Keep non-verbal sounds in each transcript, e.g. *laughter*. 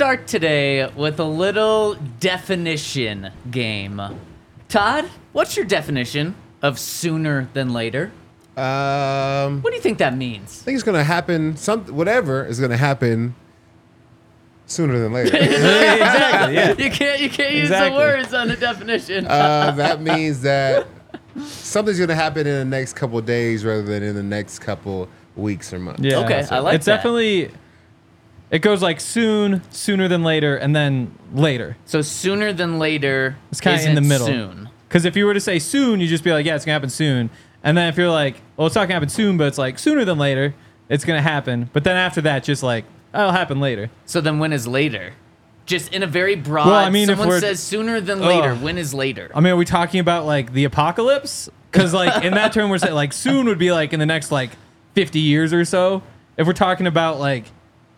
Start today with a little definition game. Todd, what's your definition of sooner than later? Um, What do you think that means? I think it's gonna happen. Some whatever is gonna happen sooner than later. *laughs* exactly. Yeah. You can't you can't use the words on the definition. uh, that means that something's gonna happen in the next couple of days rather than in the next couple weeks or months. Yeah. Okay, I like It's that. definitely. It goes like soon, sooner than later, and then later. so sooner than later It's kind of in the middle. Soon. Because if you were to say soon, you'd just be like, yeah, it's gonna happen soon. And then if you're like, well, it's not gonna happen soon, but it's like sooner than later, it's gonna happen. But then after that, just like, oh, it'll happen later. So then when is later? Just in a very broad Well, I mean, if someone says sooner than later, Ugh. when is later? I mean, are we talking about like the apocalypse? Because like in that term, we're saying like soon would be like in the next like 50 years or so. If we're talking about like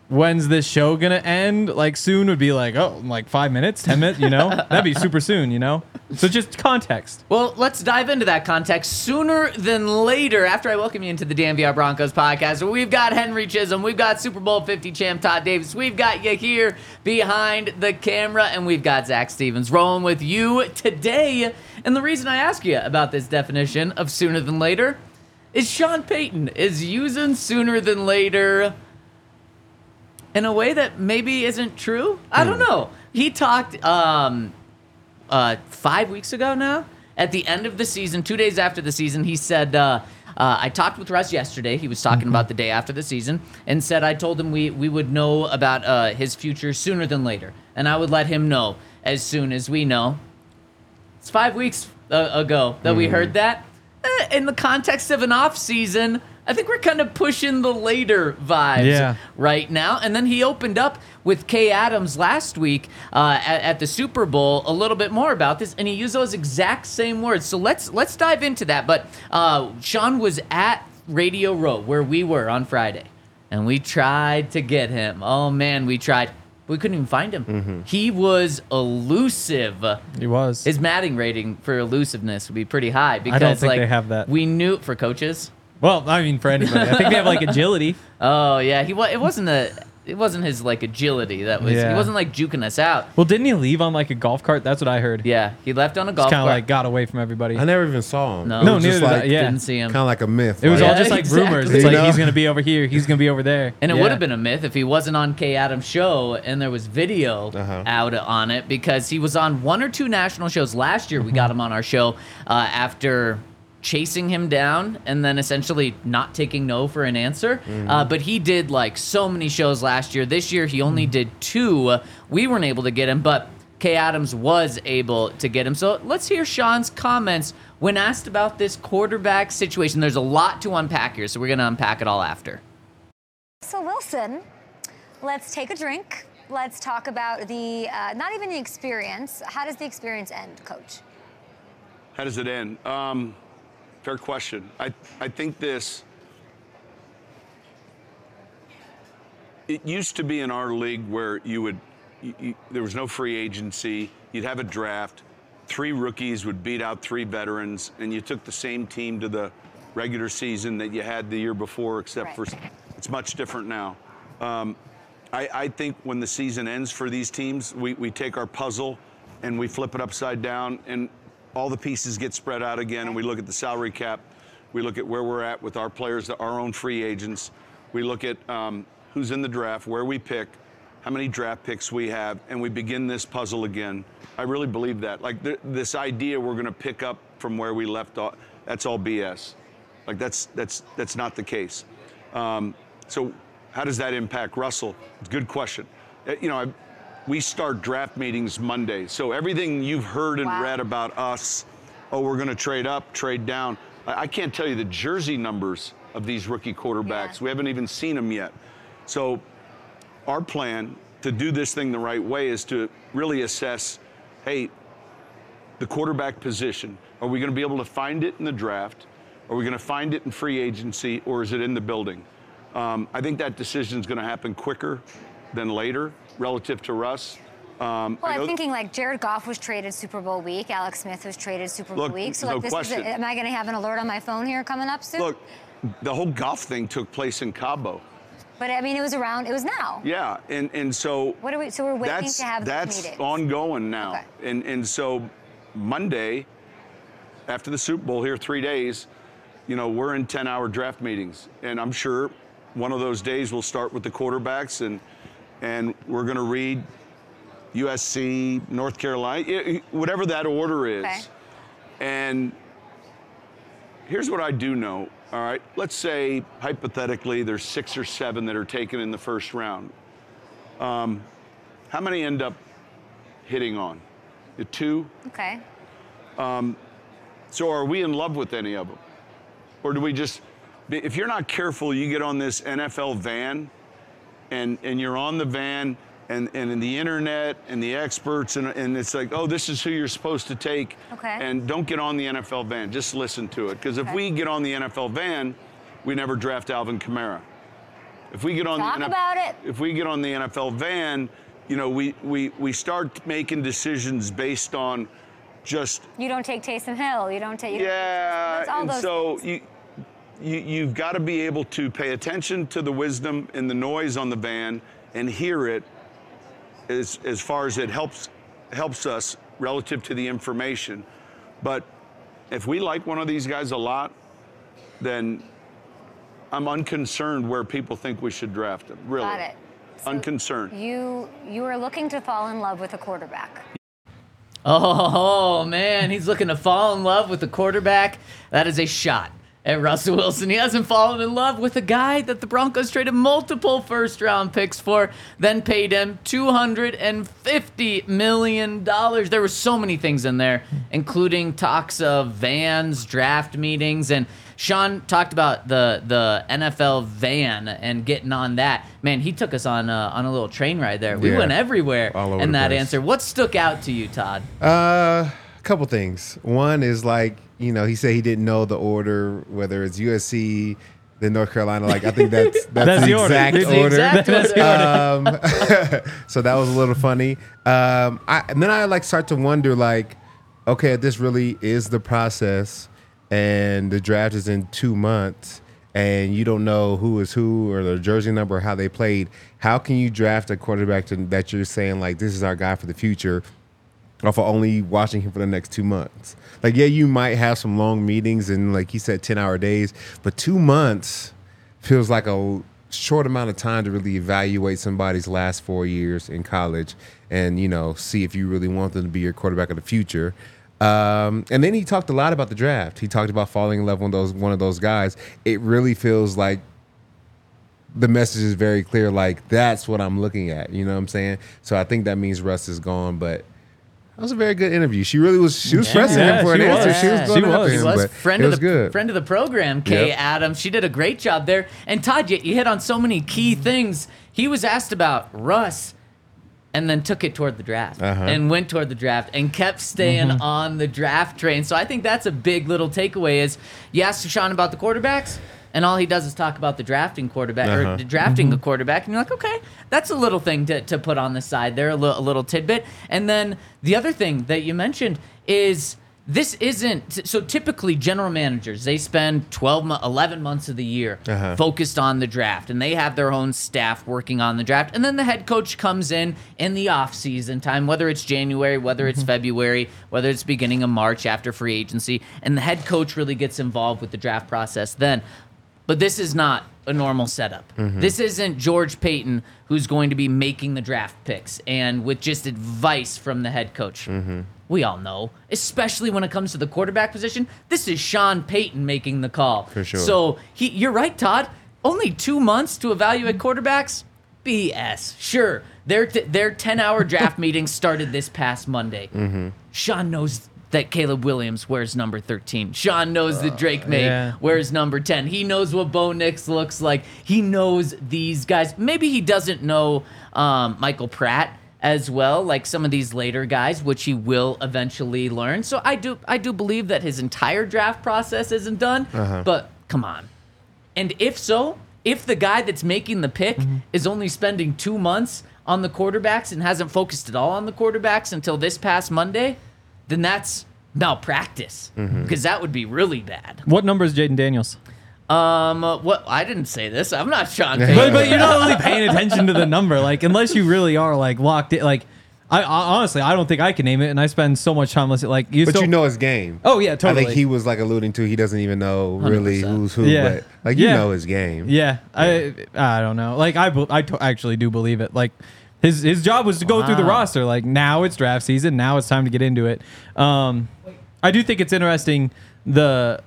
when's this show gonna end, like soon would be like oh, like five minutes, ten minutes, you know? *laughs* That'd be super soon, you know? So just context. Well, let's dive into that context sooner than later. After I welcome you into the Dan DNVR Broncos podcast, we've got Henry Chisholm, we've got Super Bowl 50 champ Todd Davis, we've got you here behind the camera, and we've got Zac Stevens rolling with you today. And the reason I ask you about this definition of sooner than later is Sean Payton is using sooner than later in a way that maybe isn't true. I don't know. He talked um, uh, five weeks ago now, at the end of the season, two days after the season, he said, uh, uh, I talked with Russ yesterday. He was talking about the day after the season and said, I told him we, we would know about uh, his future sooner than later. And I would let him know as soon as we know. It's five weeks uh, ago that we heard that. Eh, in the context of an off season, I think we're kind of pushing the later vibes Yeah. right now. And then he opened up with Kay Adams last week uh, at, at the Super Bowl a little bit more about this, and he used those exact same words. So let's let's dive into that. But uh, Sean was at Radio Row where we were on Friday, and we tried to get him. Oh man, we tried. We couldn't even find him. He was elusive. He was. His Madden rating for elusiveness would be pretty high because think like they have that. We knew for coaches. Well, I mean, for anybody. I think they have like agility. *laughs* Oh yeah, he was. It wasn't a. It wasn't his like agility that was. He wasn't like juking us out. Well, didn't he leave on like a golf cart? That's what I heard. Yeah, he left on a golf cart. Kind of cart. like got away from everybody. I never even saw him. No. It No, was neither did I, like, yeah. Didn't see him. Kind of like a myth. It was like, all just Yeah, like rumors. exactly. It's like You know? he's gonna be over here. He's gonna be over there. And it Yeah. would have been a myth if he wasn't on Kay Adams' show and there was video Uh-huh. out on it because he was on one or two national shows last year. We got him on our show uh, after chasing him down and then essentially not taking no for an answer. Uh, but he did like so many shows last year. This year he only did two. We weren't able to get him, but Kay Adams was able to get him. So let's hear Sean's comments when asked about this quarterback situation. There's a lot to unpack here, so we're going to unpack it all after. So, Wilson, let's take a drink. let's talk about the uh, not even the experience. How does the experience end, Coach? How does it end? Um, fair question. I, I think this. It used to be in our league where you would, you, you, there was no free agency. You'd have a draft. Three rookies would beat out three veterans, and you took the same team to the regular season that you had the year before, except Right. for it's much different now. Um, I, I think when the season ends for these teams, we, we take our puzzle and we flip it upside down, and all the pieces get spread out again, and we look at the salary cap. We look at where we're at with our players, our own free agents. We look at um, who's in the draft, where we pick, how many draft picks we have, and we begin this puzzle again. I really believe that. Like th- this idea we're going to pick up from where we left off, that's all BS. Like that's that's that's not the case. Um, so how does that impact Russell? Good question. Uh, You know, I, we start draft meetings Monday, so everything you've heard and Wow. read about us, oh, we're going to trade up, trade down. I, I can't tell you the jersey numbers of these rookie quarterbacks. Yeah. We haven't even seen them yet. So our plan to do this thing the right way is to really assess, hey, the quarterback position. Are we going to be able to find it in the draft? Are we going to find it in free agency, or is it in the building? Um, I think that decision is going to happen quicker than later relative to Russ. Um, Well, I I'm thinking like Jared Goff was traded Super Bowl week. Alex Smith was traded Super Bowl Look, week. So no like, this is. A, am I going to have an alert on my phone here coming up soon? Look, the whole golf thing took place in Cabo. But I mean, it was around. It was now. Yeah, and and so What are we? So we're waiting to have that's meetings. ongoing now, Okay. and and so Monday, after the Super Bowl here, three days, you know, we're in ten-hour draft meetings, and I'm sure one of those days we'll start with the quarterbacks, and and we're going to read USC, North Carolina, whatever that order is, Okay. and here's what I do know. All right, let's say hypothetically there's six or seven that are taken in the first round. Um, how many end up hitting on? The two. Okay. So are we in love with any of them, or do we just? If you're not careful, you get on this NFL van, and and you're on the van. And, and in the internet and the experts and, and it's like oh this is who you're supposed to take Okay. and don't get on the NFL van just listen to it because if Okay. we get on the NFL van we never draft Alvin Kamara if we get on Talk the NFL if we get on the NFL van, you know, we, we, we start making decisions based on just, You don't take Taysom Hill. You don't take. You yeah. It's all and so things. you, you, you've got to be able to pay attention to the wisdom and the noise on the van and hear it as, as far as it helps, helps us relative to the information. But if we like one of these guys a lot, then I'm unconcerned where people think we should draft him. Really. Got it. So Unconcerned. You you are looking to fall in love with a quarterback. Oh man, he's looking to fall in love with a quarterback. That is a shot at Russell Wilson. He hasn't fallen in love with a guy that the Broncos traded multiple first round picks for, then paid him $250 million. There were so many things in there, including talks of vans, draft meetings, and Sean talked about the the NFL van and getting on that. Man, he took us on a, on a little train ride there. We Yeah. went everywhere in that place. answer. What stuck out to you, Todd? Uh, a couple things. One is like you know he said he didn't know the order whether it's USC then North Carolina. Like I think that's *laughs* that's, That's the, order. exact the order. exact *laughs* order. um, *laughs* so that was a little funny. Um, I, and then I like start to wonder like, okay, this really is the process, and the draft is in two months, and you don't know who is who or their jersey number or how they played. How can you draft a quarterback to, that you're saying like this is our guy for the future? Off of only watching him for the next two months. Like, yeah, you might have some long meetings and, like he said, 10 hour days, but two months feels like a short amount of time to really evaluate somebody's last four years in college and, you know, see if you really want them to be your quarterback of the future. Um, and then he talked a lot about the draft. He talked about falling in love with those one of those guys. It really feels like the message is very clear. Like that's what I'm looking at. You know what I'm saying? So I think that means Russ is gone. But that was a very good interview. She really was. She was pressing Yeah, him for an she answer. was. She was going She was. him. She was friend of was the good. friend of the program, Kay Yep. Adams. She did a great job there. And Todd, you, you hit on so many key things. He was asked about Russ. and then took it toward the draft Uh-huh. and went toward the draft and kept staying Mm-hmm. on the draft train. So I think that's a big little takeaway is you ask Sean about the quarterbacks and all he does is talk about the drafting quarterback or Uh-huh. the drafting Mm-hmm. a quarterback and you're like, okay, that's a little thing to, to put on the side there, a little, a little tidbit. And then the other thing that you mentioned is this isn't so typically general managers they spend 12 11 months of the year Uh-huh. focused on the draft and they have their own staff working on the draft and then the head coach comes in in the off season time whether it's January whether it's February whether it's beginning of March after free agency and the head coach really gets involved with the draft process then but this is not a normal setup. Mm-hmm. This isn't George Paton who's going to be making the draft picks and with just advice from the head coach. Mm-hmm. We all know, especially when it comes to the quarterback position, this is Sean Payton making the call. For sure. So he, you're right, Todd. Only two months to evaluate quarterbacks. BS. Sure, their t- their 10 hour draft *laughs* meeting started this past Monday. Mm-hmm. Sean knows that Caleb Williams wears number 13. Sean knows that Drake Maye yeah. wears number 10. He knows what Bo Nix looks like. He knows these guys. Maybe he doesn't know um, Michael Pratt as well, like some of these later guys, which he will eventually learn. So I do I do believe that his entire draft process isn't done. But come on. And if so, if the guy that's making the pick is only spending two months on the quarterbacks and hasn't focused at all on the quarterbacks until this past Monday, then that's malpractice because that would be really bad. What number is Jayden Daniels? Um, uh, what I didn't say this. I'm not Sean. Payton. But, but you're not really *laughs* paying attention to the number, like unless you really are like locked in. Like, I, I honestly, I don't think I can name it, and I spend so much time listening. Like, you But still, you know his game. Oh yeah, totally. I think he was like alluding to he doesn't even know really 100%. who's who. Yeah. But like you Yeah. know his game. Yeah, I I don't know. Like I be- I to- actually do believe it. Like his his job was to go through the Wow. roster. Like now it's draft season. Now it's time to get into it. Um, I do think it's interesting. The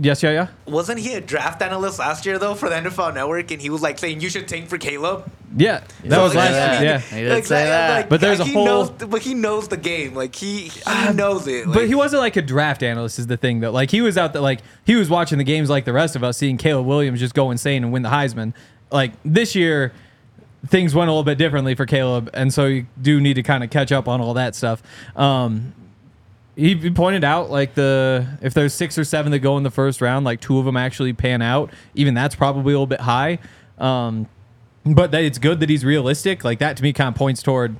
yes, yeah, yeah. Wasn't he a draft analyst last year though for the NFL Network, and he was like saying you should tank for Caleb? Yeah, that So, was like, last. he- Yeah, He did say that. But there's like, a he whole- knows, but he knows the game. Like he he knows it. but he wasn't like a draft analyst. Is the thing though. Like he was out there. Like he was watching the games like the rest of us, seeing Caleb Williams just go insane and win the Heisman. Like this year, things went a little bit differently for Caleb, and so you do need to kind of catch up on all that stuff. Um, he pointed out like the if there's six or seven that go in the first round, like two of them actually pan out. Even that's probably a little bit high. Um, but that it's good that he's realistic. Like that to me kind of points toward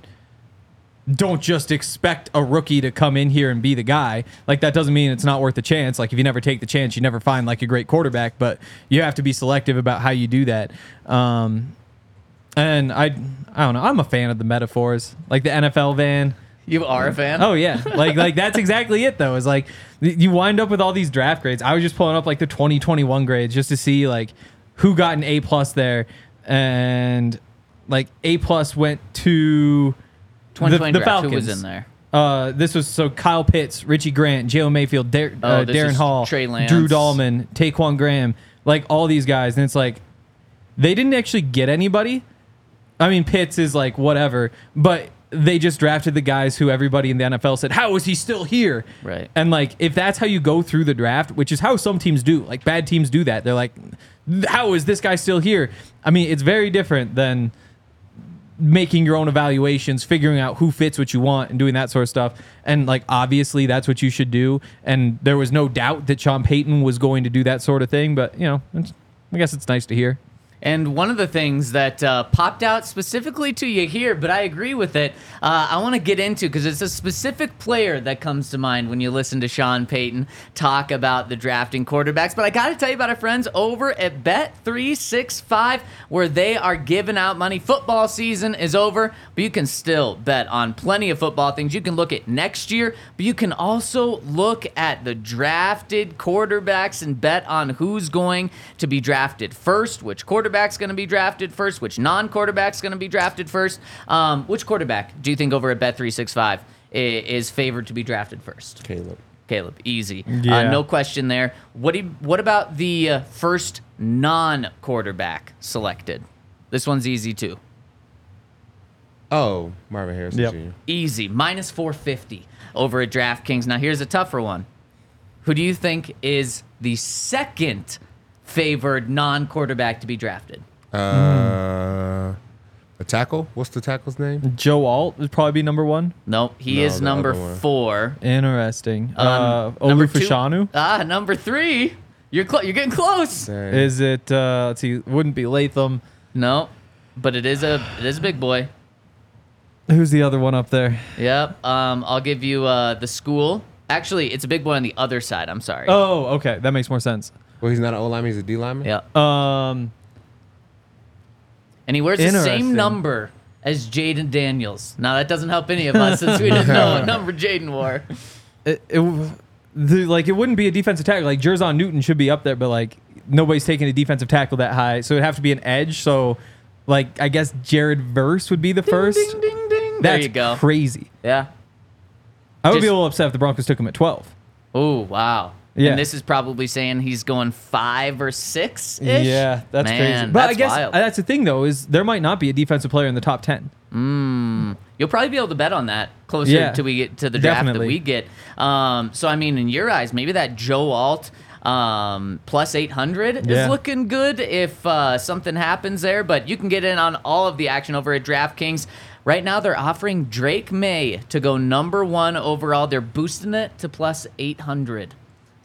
don't just expect a rookie to come in here and be the guy. Like that doesn't mean it's not worth a chance. Like if you never take the chance, you never find like a great quarterback. But you have to be selective about how you do that. Um, and I, I don't know. I'm a fan of the metaphors, like the NFL van. You are a fan? Oh yeah, like like that's exactly it though. Is like you wind up with all these draft grades. I was just pulling up like the 2021 grades just to see like who got an A plus there, and like A plus went to 2020 the, the. Falcons. Who was in there? Uh, this was so Kyle Pitts, Richie Grant, Jalen Mayfield, Dar- Oh, uh, Darren Hall, Trey Lance. Drew Dalman, Ta'Quon Graham, like all these guys, and it's like they didn't actually get anybody. I mean, Pitts is like whatever, but they just drafted the guys who everybody in the NFL said, "How is he still here?" Right. And like, if that's how you go through the draft, which is how some teams do, like bad teams do that, they're like, "How is this guy still here?" I mean, it's very different than making your own evaluations, figuring out who fits what you want, and doing that sort of stuff. And like, obviously, that's what you should do. And there was no doubt that Sean Payton was going to do that sort of thing. But you know, it's, I guess it's nice to hear. And one of the things that uh, popped out specifically to you here, but I agree with it, uh, I want to get into because it's a specific player that comes to mind when you listen to Sean Payton talk about the drafting quarterbacks. But I got to tell you about our friends over at Bet365 where they are giving out money. Football season is over, but you can still bet on plenty of football things. You can look at next year, but you can also look at the drafted quarterbacks and bet on who's going to be drafted first, which quarterback's going to be drafted first, which non-quarterback's going to be drafted first. Um, which quarterback do you think over at Bet365 is favored to be drafted first? Caleb. Caleb, easy, uh, no question there. What do you, what about the uh, first non-quarterback selected? This one's easy too. Oh, Marvin Harrison Yep. Jr. Easy, minus 450 over at DraftKings. Now here's a tougher one. Who do you think is the second favored non-quarterback to be drafted? Uh, a tackle. What's the tackle's name? Joe Alt would probably be number one. Nope, he No, is the number other one. four. Interesting. Um, uh, number Olu two- Fashanu. Ah, number three. You're clo- you're getting close. Dang. Is it? Uh, let's see. Wouldn't be Latham. No, but it is a it is a big boy. Who's the other one up there? Yep. Um, I'll give you uh, the school. Actually, it's a big boy on the other side. I'm sorry. Oh, okay. That makes more sense. Well, he's not an O lineman. He's a D lineman. Yeah, Um, And he wears the same Interesting. number as Jayden Daniels. Now that doesn't help any of us since we didn't know what *laughs* number Jayden wore. it, it w- the, like it wouldn't be a defensive tackle. Like Jer'Zhan Newton should be up there, but like nobody's taking a defensive tackle that high, so it'd have to be an edge. So, like I guess Jared Verse would be the first. Ding ding ding. That's there you go. crazy. Yeah. I would be Just- a little upset if the Broncos took him at twelve. Oh wow. Yeah. And this is probably saying he's going five or six ish. Yeah, that's Man, crazy. But that's I guess wild. uh, that's the thing though is there might not be a defensive player in the top ten. You'll probably be able to bet on that closer Yeah, to we get to the draft that we get. Um, so I mean, in your eyes, maybe that Joe Alt um, plus 800 Yeah. is looking good if uh, something happens there. But you can get in on all of the action over at DraftKings. Right now, they're offering Drake Maye to go number one overall. They're boosting it to plus 800.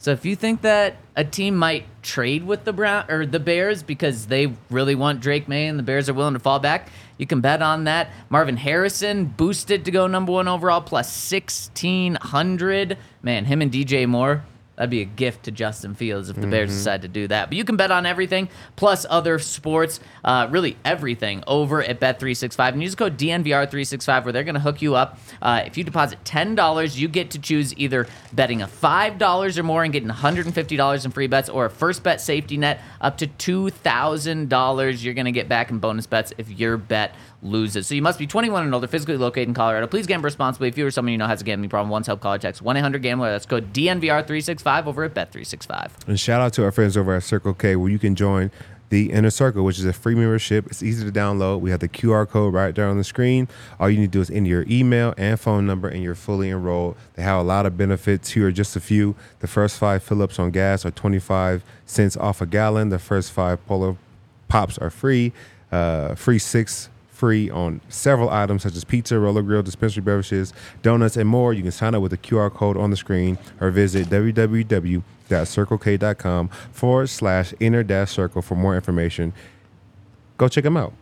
So if you think that a team might trade with the Brown or the Bears because they really want Drake Maye and the Bears are willing to fall back, you can bet on that. Marvin Harrison boosted to go number one overall plus sixteen hundred. Man, him and DJ Moore. That'd be a gift to Justin Fields if the Bears decide to do that. But you can bet on everything, plus other sports, uh, really everything, over at Bet365. And use code DNVR365 where they're going to hook you up. Uh, if you deposit $10, you get to choose either betting a $5 or more and getting $150 in free bets or a first bet safety net up to $2,000 you're going to get back in bonus bets if your bet loses. So you must be 21 and older, physically located in Colorado. Please gamble responsibly. If you or someone you know has a gambling problem, once help call text 1-800-GAMBLER. That's code DNVR365 over at Bet365. And shout out to our friends over at Circle K, where you can join the Inner Circle, which is a free membership. It's easy to download. We have the QR code right there on the screen. All you need to do is enter your email and phone number, and you're fully enrolled. They have a lot of benefits. Here are just a few. The first five fill-ups on gas are 25 cents off a gallon. The first five Polar Pops are free. Uh, free six free on several items such as pizza, roller grill, dispensary beverages, donuts, and more. You can sign up with the QR code on the screen or visit www.circlek.com forward slash inner dash circle for more information. Go check them out.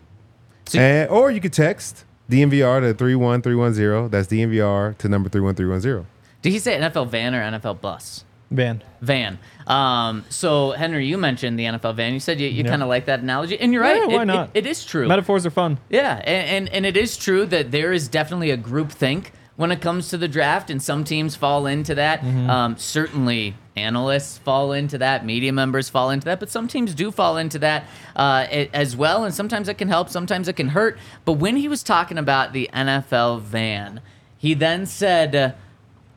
So- and, or you could text DNVR to 31310. That's DNVR to number 31310. Did he say NFL van or NFL bus? Van. Van. Um, so Henry, you mentioned the NFL van. You said you, you Yeah. kind of like that analogy, and you're right. Yeah, why It- not? it- it is true. Metaphors are fun. Yeah, and, and and it is true that there is definitely a group think when it comes to the draft, and some teams fall into that. Um, certainly, analysts fall into that, media members fall into that, but some teams do fall into that uh, as well. And sometimes it can help, sometimes it can hurt. But when he was talking about the NFL van, he then said.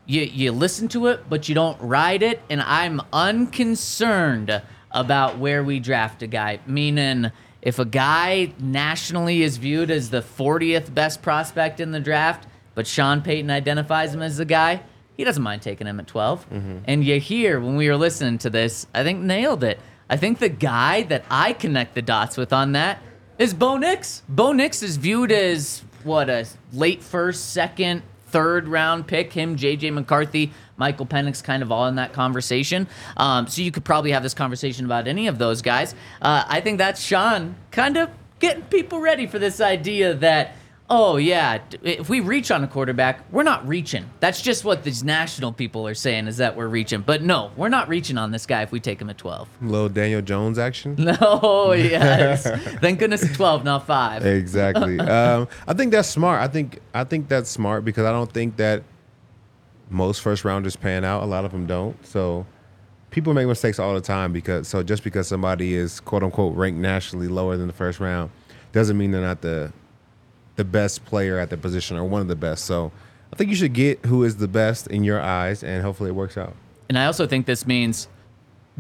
You, you listen to it, but you don't ride it. And I'm unconcerned about where we draft a guy. Meaning, if a guy nationally is viewed as the 40th best prospect in the draft, but Sean Payton identifies him as the guy, he doesn't mind taking him at 12. Mm-hmm. And you hear when we were listening to this, I think nailed it. I think the guy that I connect the dots with on that is Bo Nix. Bo Nix is viewed as what a late first, second, third round pick. Him, JJ McCarthy, Michael Penix, kind of all in that conversation. Um, so you could probably have this conversation about any of those guys. Uh, I think that's Sean kind of getting people ready for this idea that. Oh yeah, if we reach on a quarterback, we're not reaching. That's just what these national people are saying is that we're reaching. But no, we're not reaching on this guy if we take him at 12. Little Daniel Jones action. No, *laughs* yes. *laughs* Thank goodness 12, not 5. exactly. *laughs* um, I think that's smart. I think I think that's smart because I don't think that most first rounders pan out. A lot of them don't. So people make mistakes all the time because so just because somebody is quote unquote ranked nationally lower than the first round doesn't mean they're not the the best player at the position or one of the best. So I think you should get who is the best in your eyes and hopefully it works out. And I also think this means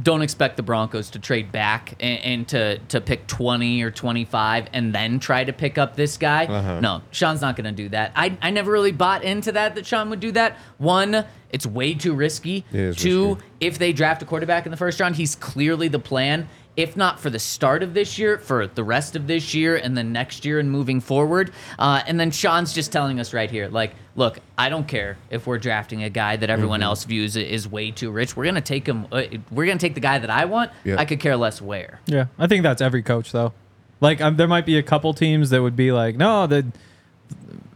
don't expect the Broncos to trade back and, and to to pick 20 or 25 and then try to pick up this guy. Uh-huh. No, Sean's not going to do that. I, I never really bought into that that Sean would do that. One, it's way too risky. Two, risky. if they draft a quarterback in the first round, he's clearly the plan. If not for the start of this year, for the rest of this year and then next year and moving forward. Uh, and then Sean's just telling us right here, like, look, I don't care if we're drafting a guy that everyone Mm-hmm. else views is way too rich. We're gonna take him. Uh, we're gonna take the guy that I want. Yeah. I could care less where. Yeah, I think that's every coach though. Like um, there might be a couple teams that would be like, no, the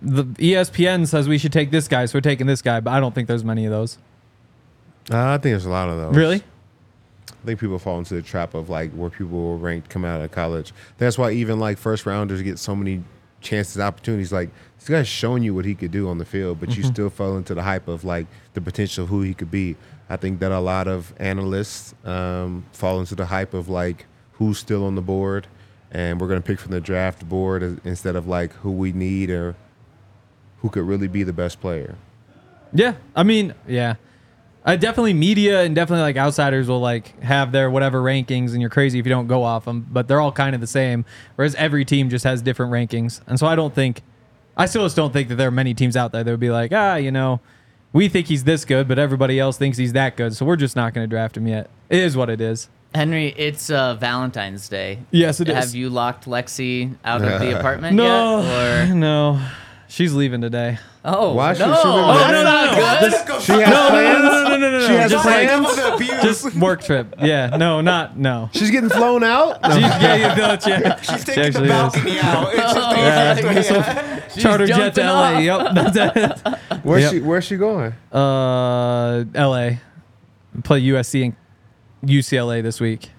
the ESPN says we should take this guy, so we're taking this guy. But I don't think there's many of those. Uh, I think there's a lot of those. Really? I think people fall into the trap of like where people were ranked coming out of college. That's why even like first rounders get so many chances, opportunities. Like this guy's showing you what he could do on the field, but you still fall into the hype of like the potential of who he could be. I think that a lot of analysts um, fall into the hype of like who's still on the board, and we're gonna pick from the draft board instead of like who we need or who could really be the best player. Yeah, I mean, yeah. I definitely media and definitely like outsiders will like have their whatever rankings, and you're crazy if you don't go off them. But they're all kind of the same. Whereas every team just has different rankings, and so I don't think, I still just don't think that there are many teams out there that would be like, ah, you know, we think he's this good, but everybody else thinks he's that good, so we're just not going to draft him yet. It is what it is. Henry, it's uh, Valentine's Day. Yes, it is. Have you locked Lexi out of the *laughs* apartment No, yet? Or *sighs* no, she's leaving today. oh, Why should no, she live in that's that? not good. She has plans. no, no, no, no, She no. has Just like plans. *laughs* just work trip. Yeah, no, not no. She's getting flown out. No. She- yeah, you know, yeah. She's She taking the actually is. balcony out. It's just Oh, Yeah, She's charter jet to jumping LA. off. Yep, that's it. *laughs* Where's Yep. she? Where's she going? Uh, LA. Play USC and UCLA this week.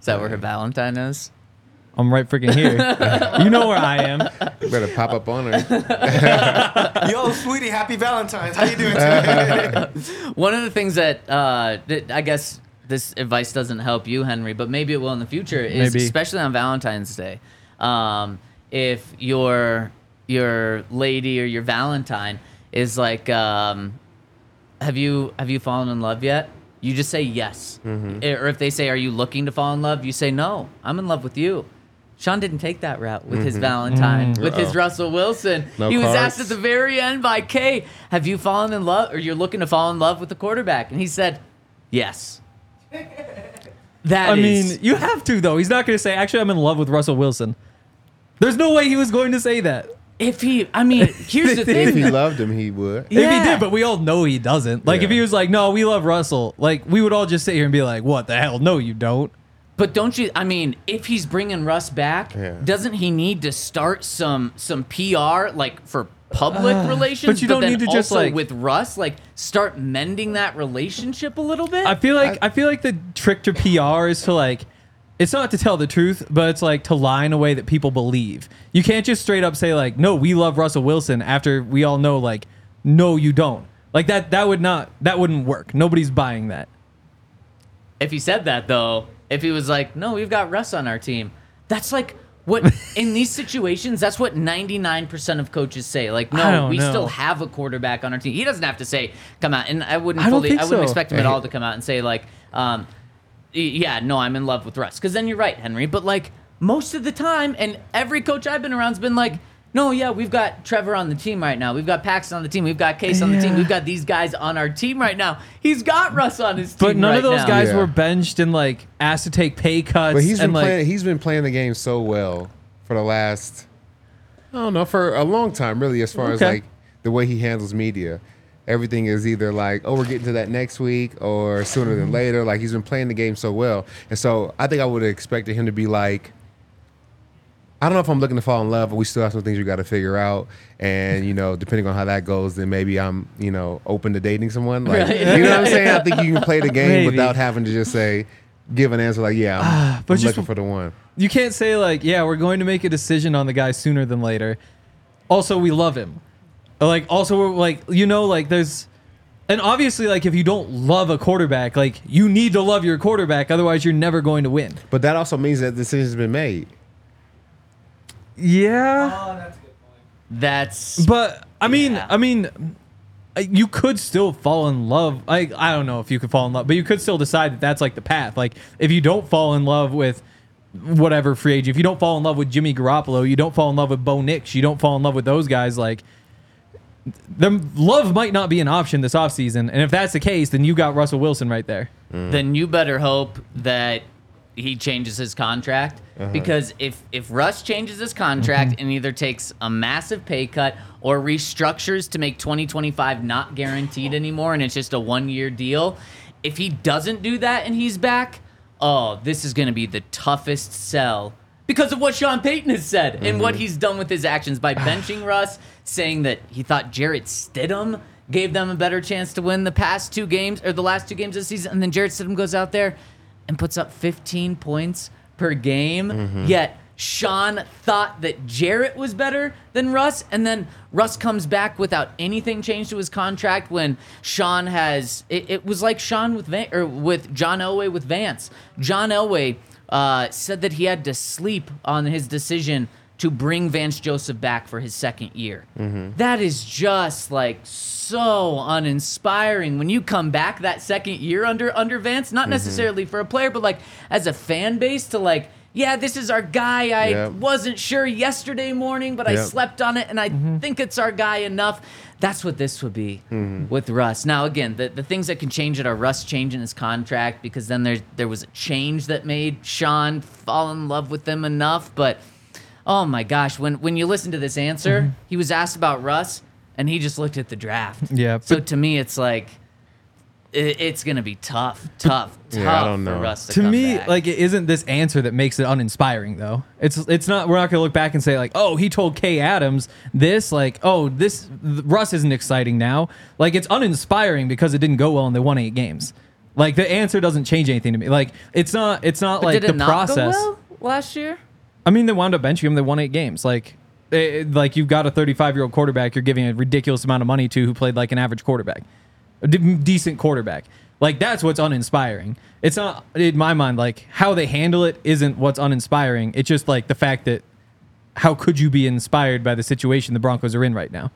Is that where her Valentine is? I'm right freaking here. *laughs* you know where I am. You better pop up on her. *laughs* Yo, sweetie, happy Valentine's. How you doing today? *laughs* One of the things that, uh, that I guess this advice doesn't help you, Henry, but maybe it will in the future, is Maybe. especially on Valentine's Day. Um, if your your lady or your Valentine is like, um, have you have you fallen in love yet? You just say yes. Mm-hmm. Eh, Or if they say, "Are you looking to fall in love?" You say, "No, I'm in love with you." Sean didn't take that route with his Valentine, with his Mm-hmm. Uh-oh. Russell Wilson. No he was asked at the very end by Kay, "Have you fallen in love, or you're looking to fall in love with the quarterback?" And he said, "Yes." *laughs* That I is- mean, you have to though. He's not going to say, "Actually, I'm in love with Russell Wilson." There's no way he was going to say that. if he, I mean, *laughs* here's the thing. if he thing. loved him, he would. If he Yeah. did, but we all know he doesn't. Like if Yeah. he was like, "No, we love Russell," like we would all just sit here and be like, "What the hell? No, you don't." But don't you? I mean, if he's bringing Russ back, Yeah. doesn't he need to start some some PR like for public uh, relations? but you don't then need to just, like- with Russ, like start mending that relationship a little bit. I feel like I, feel like the trick to PR is to like it's not to tell the truth, but it's like to lie in a way that people believe. You can't just straight up say like, "No, we love Russell Wilson," after we all know like, "No, you don't." Like that that would not that wouldn't work. Nobody's buying that. if he said that though, if he was like, "No, we've got Russ on our team," that's like what *laughs* in these situations. That's what ninety nine percent of coaches say. Like, I no, don't we know. still have a quarterback on our team. He doesn't have to say come out, and I wouldn't I don't fully, think I wouldn't so. expect him at all to come out and say like, um, y- yeah, no, I'm in love with Russ. Because then you're right, Henry. But like most of the time, and every coach I've been around's been like. No, yeah, we've got Trevor on the team right now. We've got Paxton on the team. We've got Case on the team. Yeah. We've got these guys on our team right now. He's got Russ on his team. But none right of those now. guys Yeah. were benched and like asked to take pay cuts. But he's been and, like, playing. He's been playing the game so well for the last. I don't know for a long time, really. As far as Okay. like the way he handles media, everything is either like, oh, we're getting to that next week, or sooner than mm-hmm. later. Like he's been playing the game so well, and so I think I would have expected him to be like. I don't know if I'm looking to fall in love, but we still have some things we got to figure out. And you know, depending on how that goes, then maybe I'm you know open to dating someone. Like Right. you know what I'm saying? I think you can play the game Maybe. without having to just say, give an answer like, yeah, I'm, ah, but I'm just- looking for the one. you can't say like, yeah, we're going to make a decision on the guy sooner than later. Also, we love him. Like, also, we're like, you know, like there's, and obviously, like if you don't love a quarterback, like you need to love your quarterback, otherwise you're never going to win. But that also means that the decision's been made. Yeah, That's but I mean, Yeah. I mean, uh, you could still fall in love. I I don't know if you could fall in love, but you could still decide that that's like the path. Like if you don't fall in love with whatever free agent, if you don't fall in love with Jimmy Garoppolo, you don't fall in love with Bo Nix, you don't fall in love with those guys. Like the love might not be an option this offseason. And if that's the case, then you got Russell Wilson right there. then you better hope that he changes his contract. Uh-huh. Because if if Russ changes his contract mm-hmm. and either takes a massive pay cut or restructures to make 2025 not guaranteed anymore and it's just a one year deal, if he doesn't do that and he's back, oh, this is going to be the toughest sell because of what Sean Payton has said and mm-hmm. what he's done with his actions by benching *sighs* Russ, saying that he thought Jarrett Stidham gave them a better chance to win the past two games or the last two games of the season, and then Jarrett Stidham goes out there and puts up 15 points per game. Yet Sean thought that Jarrett was better than Russ, and then Russ comes back without anything changed to his contract when Sean has. It, it was like Sean with Van, or with John Elway with Vance. John Elway uh, said that he had to sleep on his decision to bring Vance Joseph back for his second year. Mm-hmm. That is just like so uninspiring when you come back that second year under under Vance, not mm-hmm. necessarily for a player, but like as a fan base to like, yeah, this is our guy. I Yep. wasn't sure yesterday morning, but I slept on it and I mm-hmm. think it's our guy enough. That's what this would be with Russ. Now, again, the, the things that can change it are Russ changing his contract because then there there was a change that made Sean fall in love with them enough. But oh my gosh, when when you listen to this answer, mm-hmm. he was asked about Russ and he just looked at the draft. Yeah, So to me, it's like it, it's gonna be tough, tough, tough Yeah, I don't for know. Russ to, to come me, back. like it isn't this answer that makes it uninspiring though. It's it's not. We're not gonna look back and say like, oh, he told Kay Adams this. Like, oh, this Russ isn't exciting now. Like it's uninspiring because it didn't go well and they won eight games. Like the answer doesn't change anything to me. Like it's not. It's not But like the not process. go well last year? I mean, they wound up benching him. They won eight games. Like, eh, like you've got a 35 year old quarterback you're giving a ridiculous amount of money to who played like an average quarterback, a de- decent quarterback. Like that's what's uninspiring. It's not in my mind like how they handle it isn't what's uninspiring. It's just like the fact that how could you be inspired by the situation the Broncos are in right now?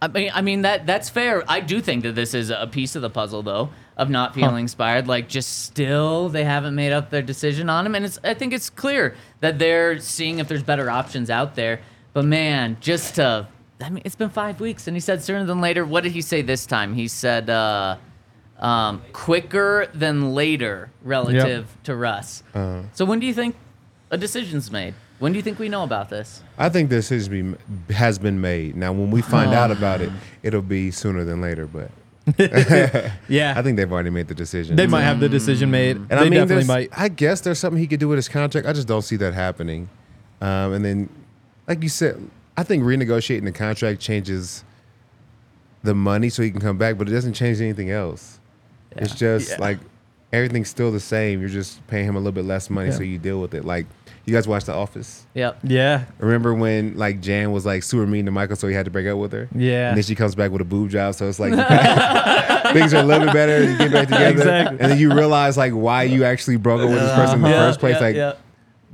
I mean, I mean that that's fair. I do think that this is a piece of the puzzle, though, of not feeling inspired. Like, just still, they haven't made up their decision on him, and it's. I think it's clear that they're seeing if there's better options out there. But man, just to, I mean, it's been five weeks, and he said sooner than later. What did he say this time? He said, uh, um, quicker than later, relative to Russ. So when do you think a decision's made? When do you think we know about this? I think this has been has been made. Now, when we find out about it, it'll be sooner than later. But *laughs* Yeah, I think they've already made the decision. they might have the decision made. And they I mean, definitely might. I guess there's something he could do with his contract. I just don't see that happening. Um, and then, like you said, I think renegotiating the contract changes the money so he can come back, but it doesn't change anything else. It's just Yeah. like everything's still the same. You're just paying him a little bit less money, so you deal with it. Like you guys watch The Office. Yep. Yeah, Remember when like Jan was like super mean to Michael, so he had to break up with her? Yeah. And then she comes back with a boob job, so it's like *laughs* *laughs* things are a little bit better. You get back together, Exactly. and then you realize like why you actually broke up with this person in the Uh-huh. first place. Yeah, like yeah.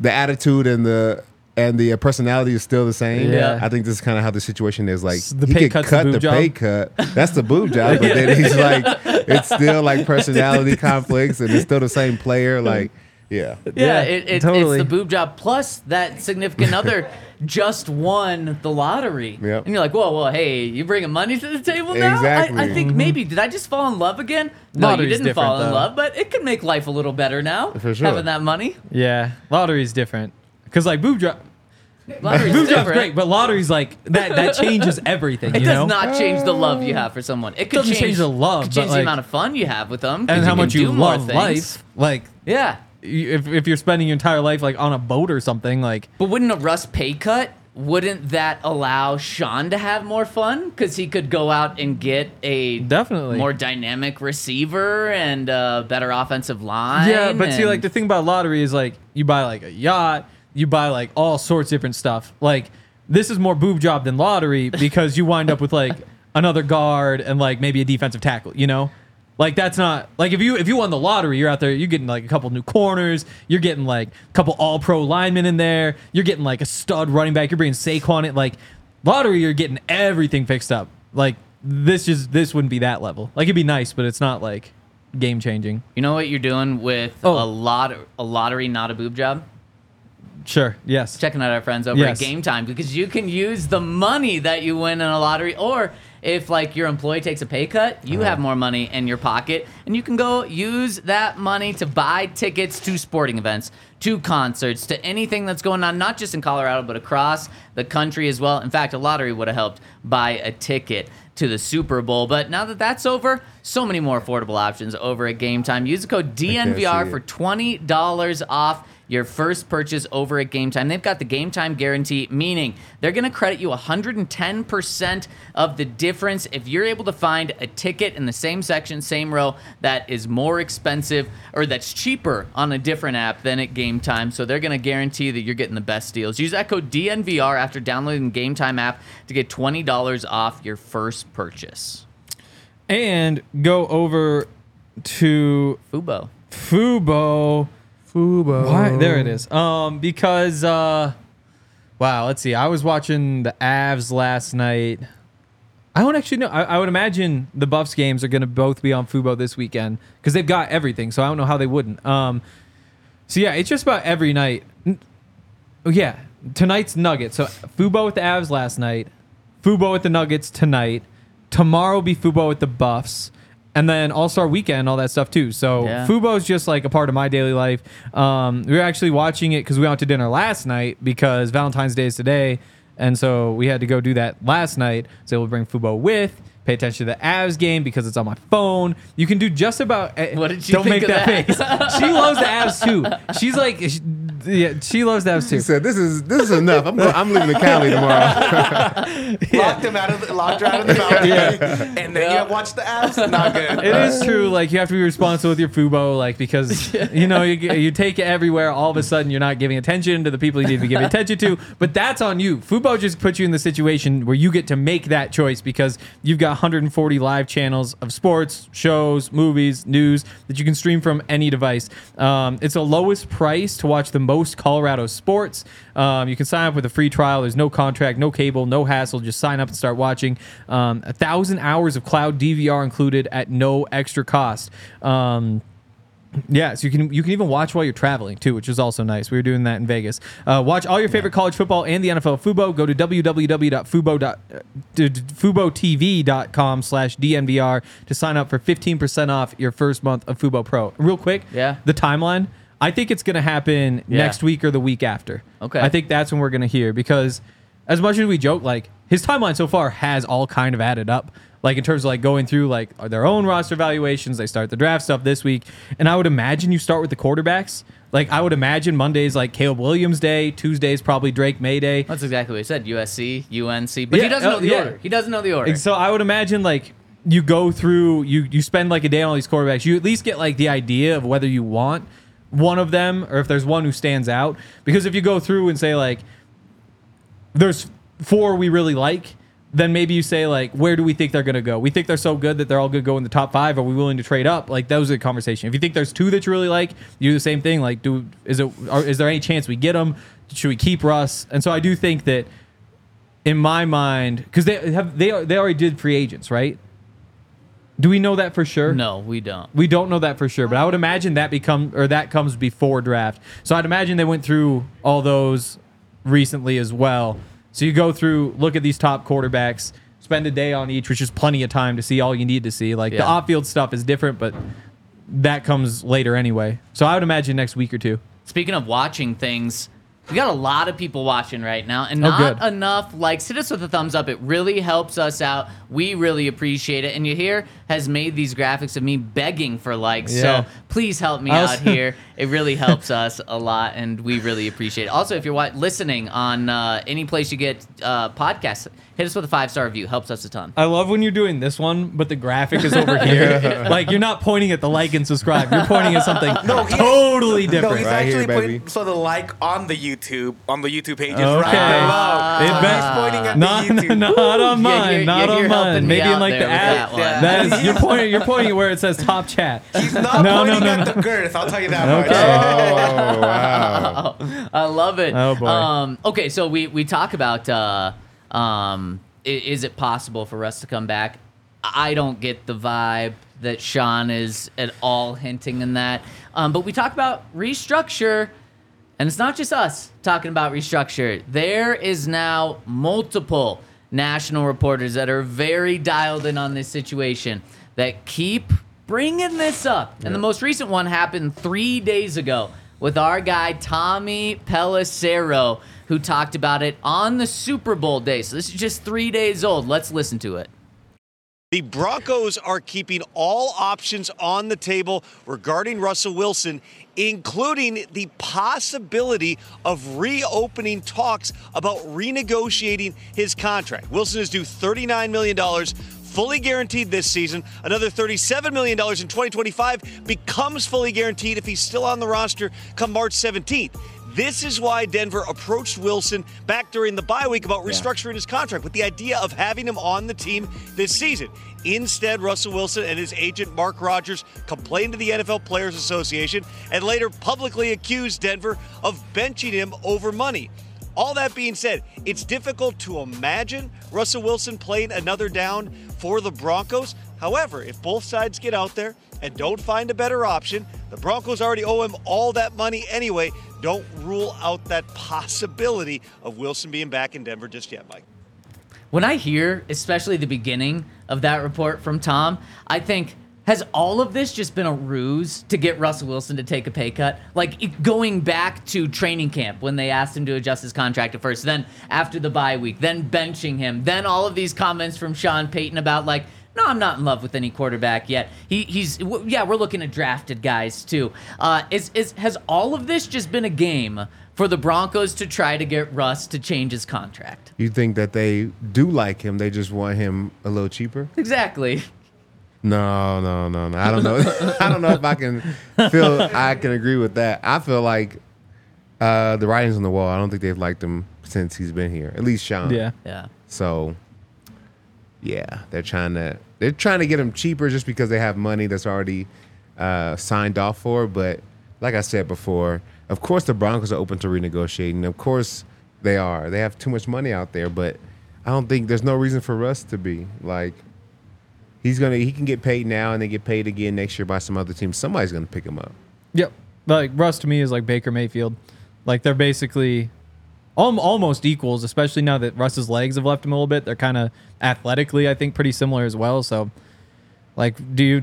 the attitude and the and the uh, personality is still the same. Yeah. I think this is kind of how the situation is. Like the he pay could cut's the cut the pay cut. That's the boob job, but *laughs* then he's like, it's still like personality conflicts, and it's still the same player. Like, yeah. Yeah, Yeah, it, it, totally. it's the boob job plus that significant other *laughs* just won the lottery. Yep. And you're like, whoa, whoa, hey, you bringing money to the table now? I, I Exactly. think mm-hmm. maybe, did I just fall in love again? No, Lottery's you didn't fall in though. love, but it could make life a little better now. For sure. Having that money. yeah. Lottery's different because like boob job. Lottery's Boob job's different. great, but lottery's like that. That changes *laughs* everything. It does know? not change the love you have for someone. It could Doesn't change the love, could but, change the like- amount of fun you have with them, and how can much you love things. life. Like Yeah. If if you're spending your entire life like on a boat or something, like But wouldn't a Russ pay cut? Wouldn't that allow Sean to have more fun? Because he could go out and get a Definitely. more dynamic receiver and a better offensive line. yeah. But see, and- like the thing about lottery is like you buy like a yacht, you buy like all sorts of different stuff. Like this is more boob job than lottery because you wind up with like *laughs* another guard and like maybe a defensive tackle. You know. Like that's not like if you if you won the lottery, you're out there, you're getting like a couple new corners, you're getting like a couple all pro linemen in there, you're getting like a stud running back, you're bringing Saquon it. Like lottery, you're getting everything fixed up. Like this just this wouldn't be that level. Like it'd be nice, but it's not like game changing. you know what you're doing with Oh. a lot a lottery, not a boob job. Sure. Yes. checking out our friends over Yes. at Game Time because you can use the money that you win in a lottery or if like your employee takes a pay cut, you have more money in your pocket and you can go use that money to buy tickets to sporting events, to concerts, to anything that's going on not just in Colorado but across the country as well. In fact, a lottery would have helped buy a ticket to the Super Bowl. But now that that's over, so many more affordable options over at Game Time. Use the code DNVR for $20 off your first purchase over at Game Time. They've got the Game Time guarantee, meaning they're going to credit you 110% of the difference if you're able to find a ticket in the same section, same row that is more expensive or that's cheaper on a different app than at Game Time. So they're going to guarantee that you're getting the best deals. Use that code DNVR after downloading the Game Time app to get $20 off your first purchase. And go over to Fubo. Fubo. Fubo. Why? There it is. Um, because uh, wow. Let's see. I was watching the Avs last night. I don't actually know. I, I would imagine the Buffs games are going to both be on Fubo this weekend because they've got everything. So I don't know how they wouldn't. Um, so yeah, it's just about every night. Oh yeah, tonight's Nuggets. So Fubo with the Avs last night. Fubo with the Nuggets tonight. Tomorrow will be Fubo with the Buffs. And then All Star Weekend, all that stuff too. So Yeah. Fubo's just like a part of my daily life. Um, we were actually watching it because we went to dinner last night because Valentine's Day is today, and so we had to go do that last night. So we'll bring Fubo with. Pay attention to the Avs game because it's on my phone. You can do just about. What did you Don't think make of that, that? face. She loves the Avs too. She's like, she, yeah, she loves the too. He too. said, "This is this is enough. I'm go- I'm leaving the Cali *laughs* tomorrow." Locked him out of the, locked her out of the balcony, and then you watch the Avs. Not good. It is true. Like you have to be responsible with your Fubo, like because you know you, you take it everywhere. All of a sudden, you're not giving attention to the people you need to be giving *laughs* attention to. But that's on you. Fubo just puts you in the situation where you get to make that choice because you've got 140 live channels of sports, shows, movies, news that you can stream from any device. Um, it's the lowest price to watch the most Colorado sports. Um, you can sign up with a free trial. There's no contract, no cable, no hassle. Just sign up and start watching. Um, a thousand hours of cloud DVR included at no extra cost. Um, yeah, so you can you can even watch while you're traveling too, which is also nice. We were doing that in Vegas. Uh, watch all your favorite college football and the NFL Fubo. Go to www.fubo dot- uh, d- d- FuboTV.com slash DNVR to sign up for 15% off your first month of Fubo Pro. Real quick, Yeah. the timeline. I think it's going to happen Yeah. next week or the week after. Okay. I think that's when we're going to hear because as much as we joke, like his timeline so far has all kind of added up. Like in terms of like going through like their own roster valuations, they start the draft stuff this week, and I would imagine you start with the quarterbacks. Like I would imagine Monday's like Caleb Williams Day, Tuesday's probably Drake Maye Day. That's exactly what he said. USC, UNC, but he doesn't oh, know oh, the yeah. order. He doesn't know the order. And so I would imagine like you go through you you spend like a day on all these quarterbacks. You at least get like the idea of whether you want one of them or if there's one who stands out. Because if you go through and say like there's four we really like, then maybe you say like where do we think they're gonna go? We think they're so good that they're all good gonna go in the top five. Are we willing to trade up? Like those are the conversation. If you think there's two that you really like, you do the same thing. Like do is it are, is there any chance we get them? Should we keep Russ? And so I do think that in my mind, because they have they they already did free agents, right? Do we know that for sure? no, we don't. We don't know that for sure, but I would imagine that become or that comes before draft. So I'd imagine they went through all those recently as well. So you go through, look at these top quarterbacks, spend a day on each, which is plenty of time to see all you need to see. Like the off-field stuff is different, but that comes later anyway. So I would imagine next week or two. Speaking of watching things, we got a lot of people watching right now, and Oh, not good. enough likes. Hit us with a thumbs up. It really helps us out. We really appreciate it. And you here has made these graphics of me begging for likes. Yeah. So please help me was- out *laughs* here. It really helps us a lot, and we really appreciate it. Also, if you're listening on uh, any place you get uh, podcasts, hit us with a five star review. Helps us a ton. I love when you're doing this one, but the graphic is over here. *laughs* Like you're not pointing at the like and subscribe. You're pointing at something No, he- totally No, different. he's Right actually here, putting baby. so the like on the YouTube on the YouTube page is Okay. right below. It bet- he's pointing at not, the *laughs* YouTube. not on mine. you're- not you're- on mine. Maybe in like the with app. that That is, you're *laughs* pointing. You're pointing where it says top chat. He's not No, no, pointing no, at no. the girth. I'll tell you that Okay. Much. oh wow! I love it. Oh, boy. Um, okay, so we we talk about uh, um, is it possible for us to come back? I don't get the vibe that Sean is at all hinting in that. Um, but we talk about restructure, And it's not just us talking about restructure. There is now multiple national reporters that are very dialed in on this situation that keep bringing this up. And the most recent one happened three days ago with our guy Tommy Pelissero, who talked about it on the Super Bowl day. So this is just three days old. Let's listen to it. The Broncos are keeping all options on the table regarding Russell Wilson, including the possibility of reopening talks about renegotiating his contract. Wilson is due $39 million. Fully guaranteed this season. Another $37 million in 2025 becomes fully guaranteed if he's still on the roster come March 17th. This is why Denver approached Wilson back during the bye week about restructuring his contract with the idea of having him on the team this season. Instead, Russell Wilson and his agent Mark Rodgers complained to the NFL Players Association and later publicly accused Denver of benching him over money. All that being said, it's difficult to imagine Russell Wilson playing another down for the Broncos. However, if both sides get out there and don't find a better option, the Broncos already owe him all that money anyway. Don't rule out that possibility of Wilson being back in Denver just yet, Mike. When I hear, especially the beginning of that report from Tom, I think, has all of this just been a ruse to get Russell Wilson to take a pay cut? Like going back to training camp when they asked him to adjust his contract at first, then after the bye week, then benching him, then all of these comments from Sean Payton about like, no, I'm not in love with any quarterback yet. He, he's w- yeah, we're looking at drafted guys too. Uh, is is has all of this just been a game for the Broncos to try to get Russ to change his contract? You think that they do like him? They just want him a little cheaper? Exactly. No, no, no, no. I don't know. *laughs* I don't know if I can feel. I can agree with that. I feel like uh, the writing's on the wall. I don't think they've liked him since he's been here. At least Sean. Yeah. Yeah. So, yeah, they're trying to they're trying to get him cheaper just because they have money that's already uh, signed off for. But like I said before, of course the Broncos are open to renegotiating. Of course they are. They have too much money out there, but I don't think there's no reason for Russ to be like. He's gonna he can get paid now and then get paid again next year by some other team. Somebody's gonna pick him up. Yep. Like Russ to me is like Baker Mayfield. Like they're basically almost equals, especially now that Russ's legs have left him a little bit. They're kind of athletically, I think, pretty similar as well. So, like, do you?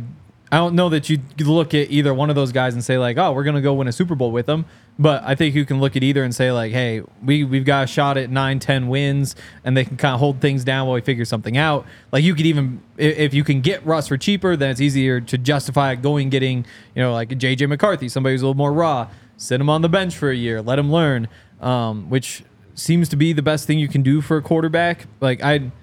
I don't know that you look at either one of those guys and say like, oh, we're gonna go win a Super Bowl with them. But I think you can look at either and say like, hey, we we've got a shot at nine, ten wins, and they can kind of hold things down while we figure something out. Like you could even if you can get Russ for cheaper, then it's easier to justify going getting you know like JJ McCarthy, somebody who's a little more raw. Sit him on the bench for a year, let him learn, um, which seems to be the best thing you can do for a quarterback. Like I.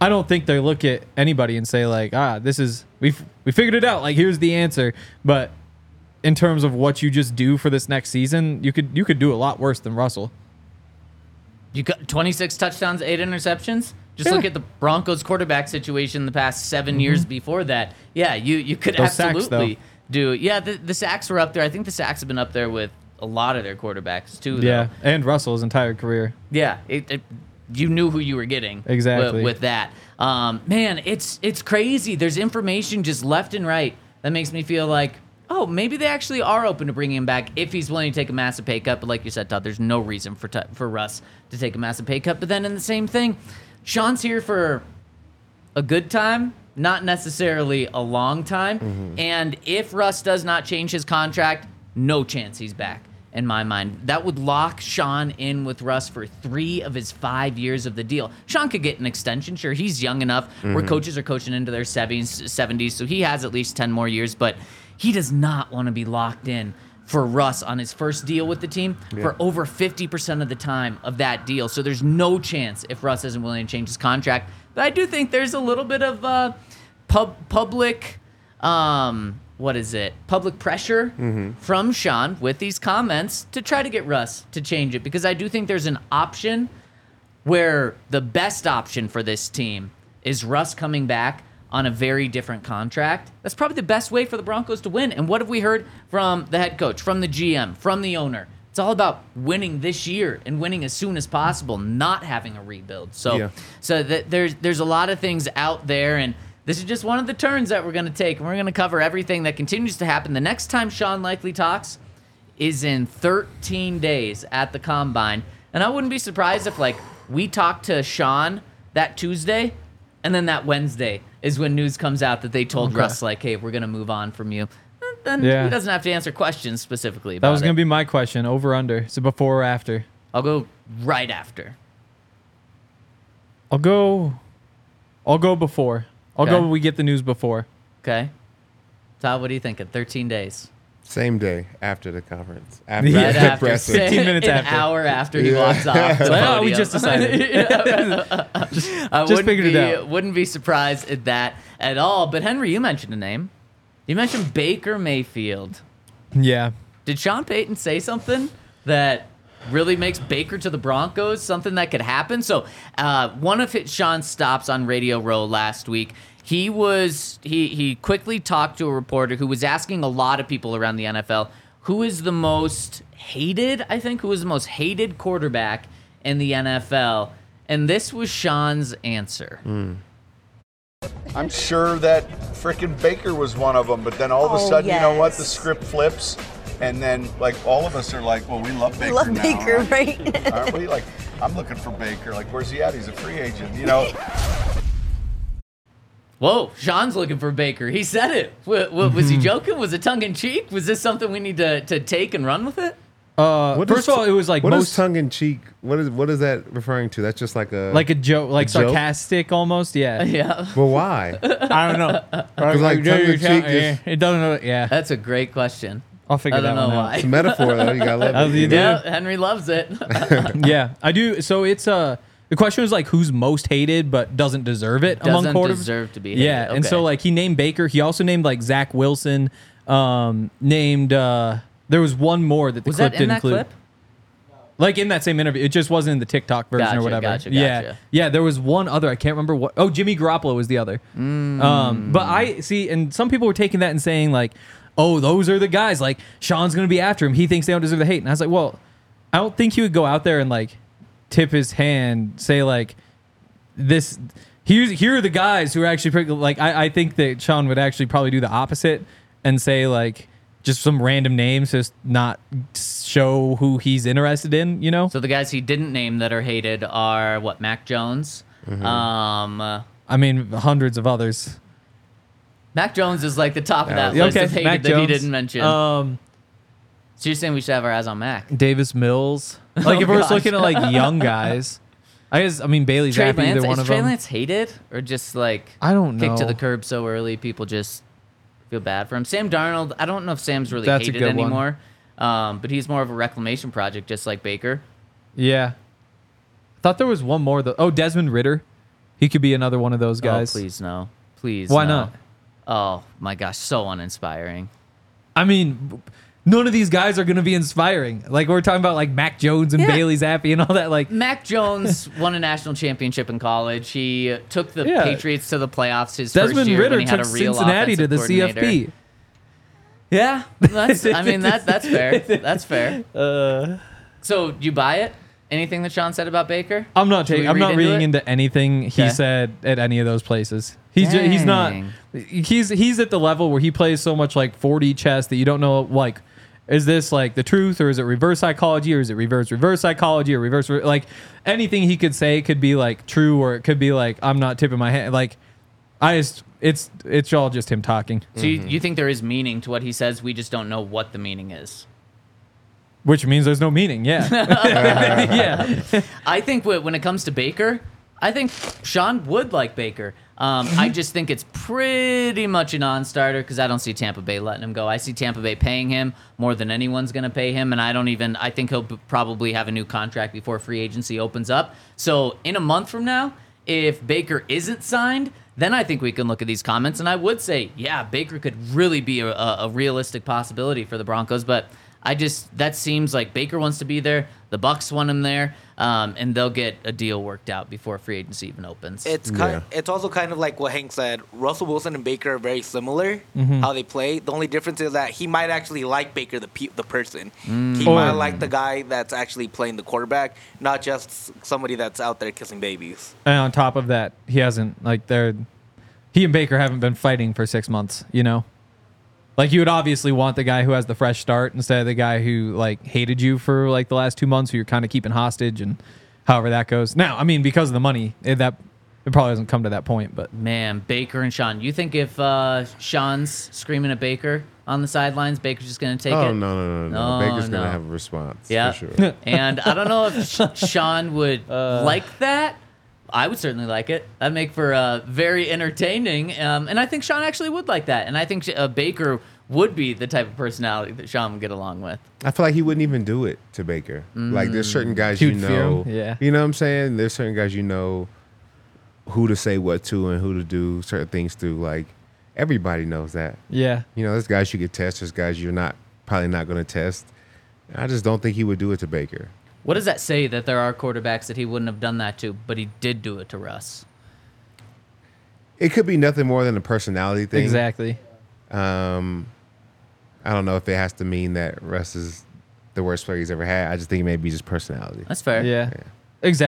I don't think they look at anybody and say like, ah, this is we we figured it out. Like here's the answer. But in terms of what you just do for this next season, you could you could do a lot worse than Russell. You got 26 touchdowns, eight interceptions. Just Yeah. look at the Broncos quarterback situation the past 7 years before that. Yeah, you you could Mm-hmm. Those sacks, absolutely do. Yeah, the, the sacks were up there. I think the sacks have been up there with a lot of their quarterbacks too. Though. Yeah, and Russell's entire career. Yeah, it, it, you knew who you were getting Exactly. with, with that. Um, man, it's it's crazy. There's information just left and right that makes me feel like, oh, maybe they actually are open to bringing him back if he's willing to take a massive pay cut. But like you said, Todd, there's no reason for Tu- for Russ to take a massive pay cut. But then in the same thing, Sean's here for a good time, not necessarily a long time. And if Russ does not change his contract, no chance he's back. In my mind, that would lock Sean in with Russ for three of his five years of the deal. Sean could get an extension. Sure, he's young enough where coaches are coaching into their 70s, 70s, so he has at least 10 more years, but he does not want to be locked in for Russ on his first deal with the team for over 50% of the time of that deal. So there's no chance if Russ isn't willing to change his contract. But I do think there's a little bit of uh, pub- public, um, what is it? Public pressure mm-hmm. from Sean with these comments to try to get Russ to change it because I do think there's an option where the best option for this team is Russ coming back on a very different contract. That's probably the best way for the Broncos to win. And what have we heard from the head coach, from the GM, from the owner? It's all about winning this year and winning as soon as possible, not having a rebuild. So, Yeah. so th- there's there's a lot of things out there, and this is just one of the turns that we're going to take. And we're going to cover everything that continues to happen. The next time Sean likely talks is in 13 days at the combine. And I wouldn't be surprised if like we talk to Sean that Tuesday and then that Wednesday is when news comes out that they told Okay. Russ like, "Hey, we're going to move on from you." Then Yeah. he doesn't have to answer questions specifically That was gonna be my question. Over under. So before or after? I'll go right after. I'll go. I'll go before. I'll Okay. go. We get the news before. Okay. Todd, what are you thinking? 13 days. Same day after the conference. *laughs* After Yeah. Right the after. presser. 15 *laughs* minutes after. An after. hour after he Yeah. walks off. The *laughs* Like, we podium. just decided. I just wouldn't figured it be, out. Wouldn't be surprised at that at all. But Henry, you mentioned a name. You mentioned Baker Mayfield. Yeah. Did Sean Payton say something that really makes Baker to the Broncos something that could happen? So, uh, one of his, Sean's stops on Radio Row last week, he was he he quickly talked to a reporter who was asking a lot of people around the NFL who is the most hated. I think who is the most hated quarterback in the NFL, and this was Sean's answer. I'm sure that frickin' Baker was one of them, but then all of a Oh, sudden, you know what? The script flips, and then like all of us are like, well, we love Baker Love now, Baker, aren't- right? *laughs* Aren't we? Like, I'm looking for Baker. Like, where's he at? He's a free agent. You know. Whoa, Sean's looking for Baker. He said it. W- w- was he joking? Was it tongue in cheek? Was this something we need to, to take and run with it? Uh, What first is- of all, it was like what is most tongue in cheek? What is what is that referring to? That's just like a like a joke, like A joke? sarcastic almost. Yeah. *laughs* Yeah. Well, why? *laughs* I don't know. like, tongue in cheek is- it doesn't know. Yeah. That's a great question. I'll figure I don't that know one why. out. It's a metaphor though. You gotta love As you it. do. Yeah, Henry loves it. *laughs* yeah, I do. So it's uh the question was like who's most hated but doesn't deserve it among Doesn't quarterbacks. deserve to be hated. Yeah, and so Okay. like he named Baker. He also named like Zach Wilson. Um, named uh, there was one more that the Was clip that in didn't that include. clip? Like in that same interview, it just wasn't in the TikTok version Gotcha, or whatever. gotcha, Yeah, gotcha. yeah. There was one other. I can't remember what. Oh, Jimmy Garoppolo was the other. Mm. Um, but I see, and some people were taking that and saying like, "Oh, those are the guys." Like Sean's gonna be after him. He thinks they don't deserve the hate. And I was like, well, I don't think he would go out there and like tip his hand, say like this. Here's here are the guys who are actually pretty, like. I, I think that Sean would actually probably do the opposite and say like just some random names, just not show who he's interested in. You know. So the guys he didn't name that are hated are what? Mac Jones. Mm-hmm. Um, I mean, hundreds of others. Mac Jones is like the top of that Yeah, list okay, of hated Mac that he Jones. didn't mention. Um, so you're saying we should have our eyes on Mac? Davis Mills. *laughs* Like if Oh, we're gosh. looking at like young guys, I guess I mean Trey happy Lance either one is of Trey them. Lance hated or just like I don't know. kicked to the curb so early? People just feel bad for him. Sam Darnold. I don't know if Sam's really That's a hated good one. anymore. Um, but he's more of a reclamation project, just like Baker. Yeah, thought there was one more though. Oh, Desmond Ridder, he could be another one of those guys. Oh, please no, please. Why no. not? Oh my gosh, so uninspiring. I mean, none of these guys are going to be inspiring. Like we're talking about like Mac Jones and Yeah. Bailey Zappe and all that. Like Mac *laughs* Jones won a national championship in college. He took the Yeah. Patriots to the playoffs his first Desmond year Ridder when he had a real Cincinnati to the. CFP. Yeah, *laughs* that's. I mean that that's fair. That's fair. *laughs* Uh, So you buy it? Anything that Sean said about Baker? I'm not taking. I'm read not into reading it? into anything he Okay. said at any of those places. He's ju- he's not. Dang. He's he's at the level where he plays so much like 4D chess that you don't know like. Is this like the truth, or is it reverse psychology, or is it reverse reverse psychology, or reverse re- like anything he could say could be like true, or it could be like I'm not tipping my hand. Like I just it's it's all just him talking, So you, mm-hmm. you think there is meaning to what he says? We just don't know what the meaning is. Which means there's no meaning. Yeah, *laughs* *laughs* yeah. I think wh- when it comes to Baker, I think Sean would like Baker. Um, Mm-hmm. I just think it's pretty much a non-starter because I don't see Tampa Bay letting him go. I see Tampa Bay paying him more than anyone's going to pay him, and I don't even. I think he'll b- probably have a new contract before free agency opens up. So in a month from now, if Baker isn't signed, then I think we can look at these comments, and I would say, yeah, Baker could really be a, a, a realistic possibility for the Broncos, but. I just that seems like Baker wants to be there. The Bucs want him there, um, and they'll get a deal worked out before free agency even opens. It's kind. It's also kind of like what Hank said. Russell Wilson and Baker are very similar. Mhm. How they play. The only difference is that he might actually like Baker, the pe- the person. Mm. He Or- might like the guy that's actually playing the quarterback, not just somebody that's out there kissing babies. And on top of that, he hasn't like they're he and Baker haven't been fighting for six months. You know, Like you would obviously want the guy who has the fresh start instead of the guy who like hated you for like the last two months, who you're kind of keeping hostage and however that goes. Now, I mean, because of the money, it, that it probably doesn't come to that point, but Man, Baker and Sean. You think if uh, Sean's screaming at Baker on the sidelines, Baker's just going to take Oh it? no no no no! No, Baker's no. gonna have a response. Yeah. for sure. and I don't know if *laughs* Sean would Uh. like that. I would certainly like it. That'd make for uh, very entertaining. Um, and I think Sean actually would like that. And I think uh, Baker would be the type of personality that Sean would get along with. I feel like he wouldn't even do it to Baker. Like there's certain guys He you fear know. Yeah. You know what I'm saying? There's certain guys you know who to say what to and who to do certain things to. Like everybody knows that. yeah. You know, there's guys you could test. There's guys you're not probably not going to test. I just don't think he would do it to Baker. What does that say that there are quarterbacks that he wouldn't have done that to, but he did do it to Russ? It could be nothing more than a personality thing. Exactly. Um, I don't know if it has to mean that Russ is the worst player he's ever had. I just think it may be just personality. That's fair. Yeah. Exactly.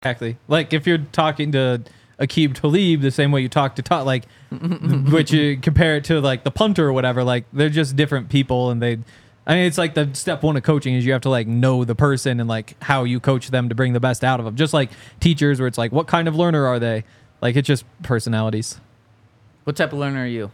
Exactly. Like if you're talking to Aqib Talib the same way you talk to Todd, like, *laughs* which you compare it to like the punter or whatever, like they're just different people and they, I mean, it's like the step one of coaching is you have to like know the person and like how you coach them to bring the best out of them. Just like teachers where it's like, what kind of learner are they? Like it's just personalities. What type of learner are you?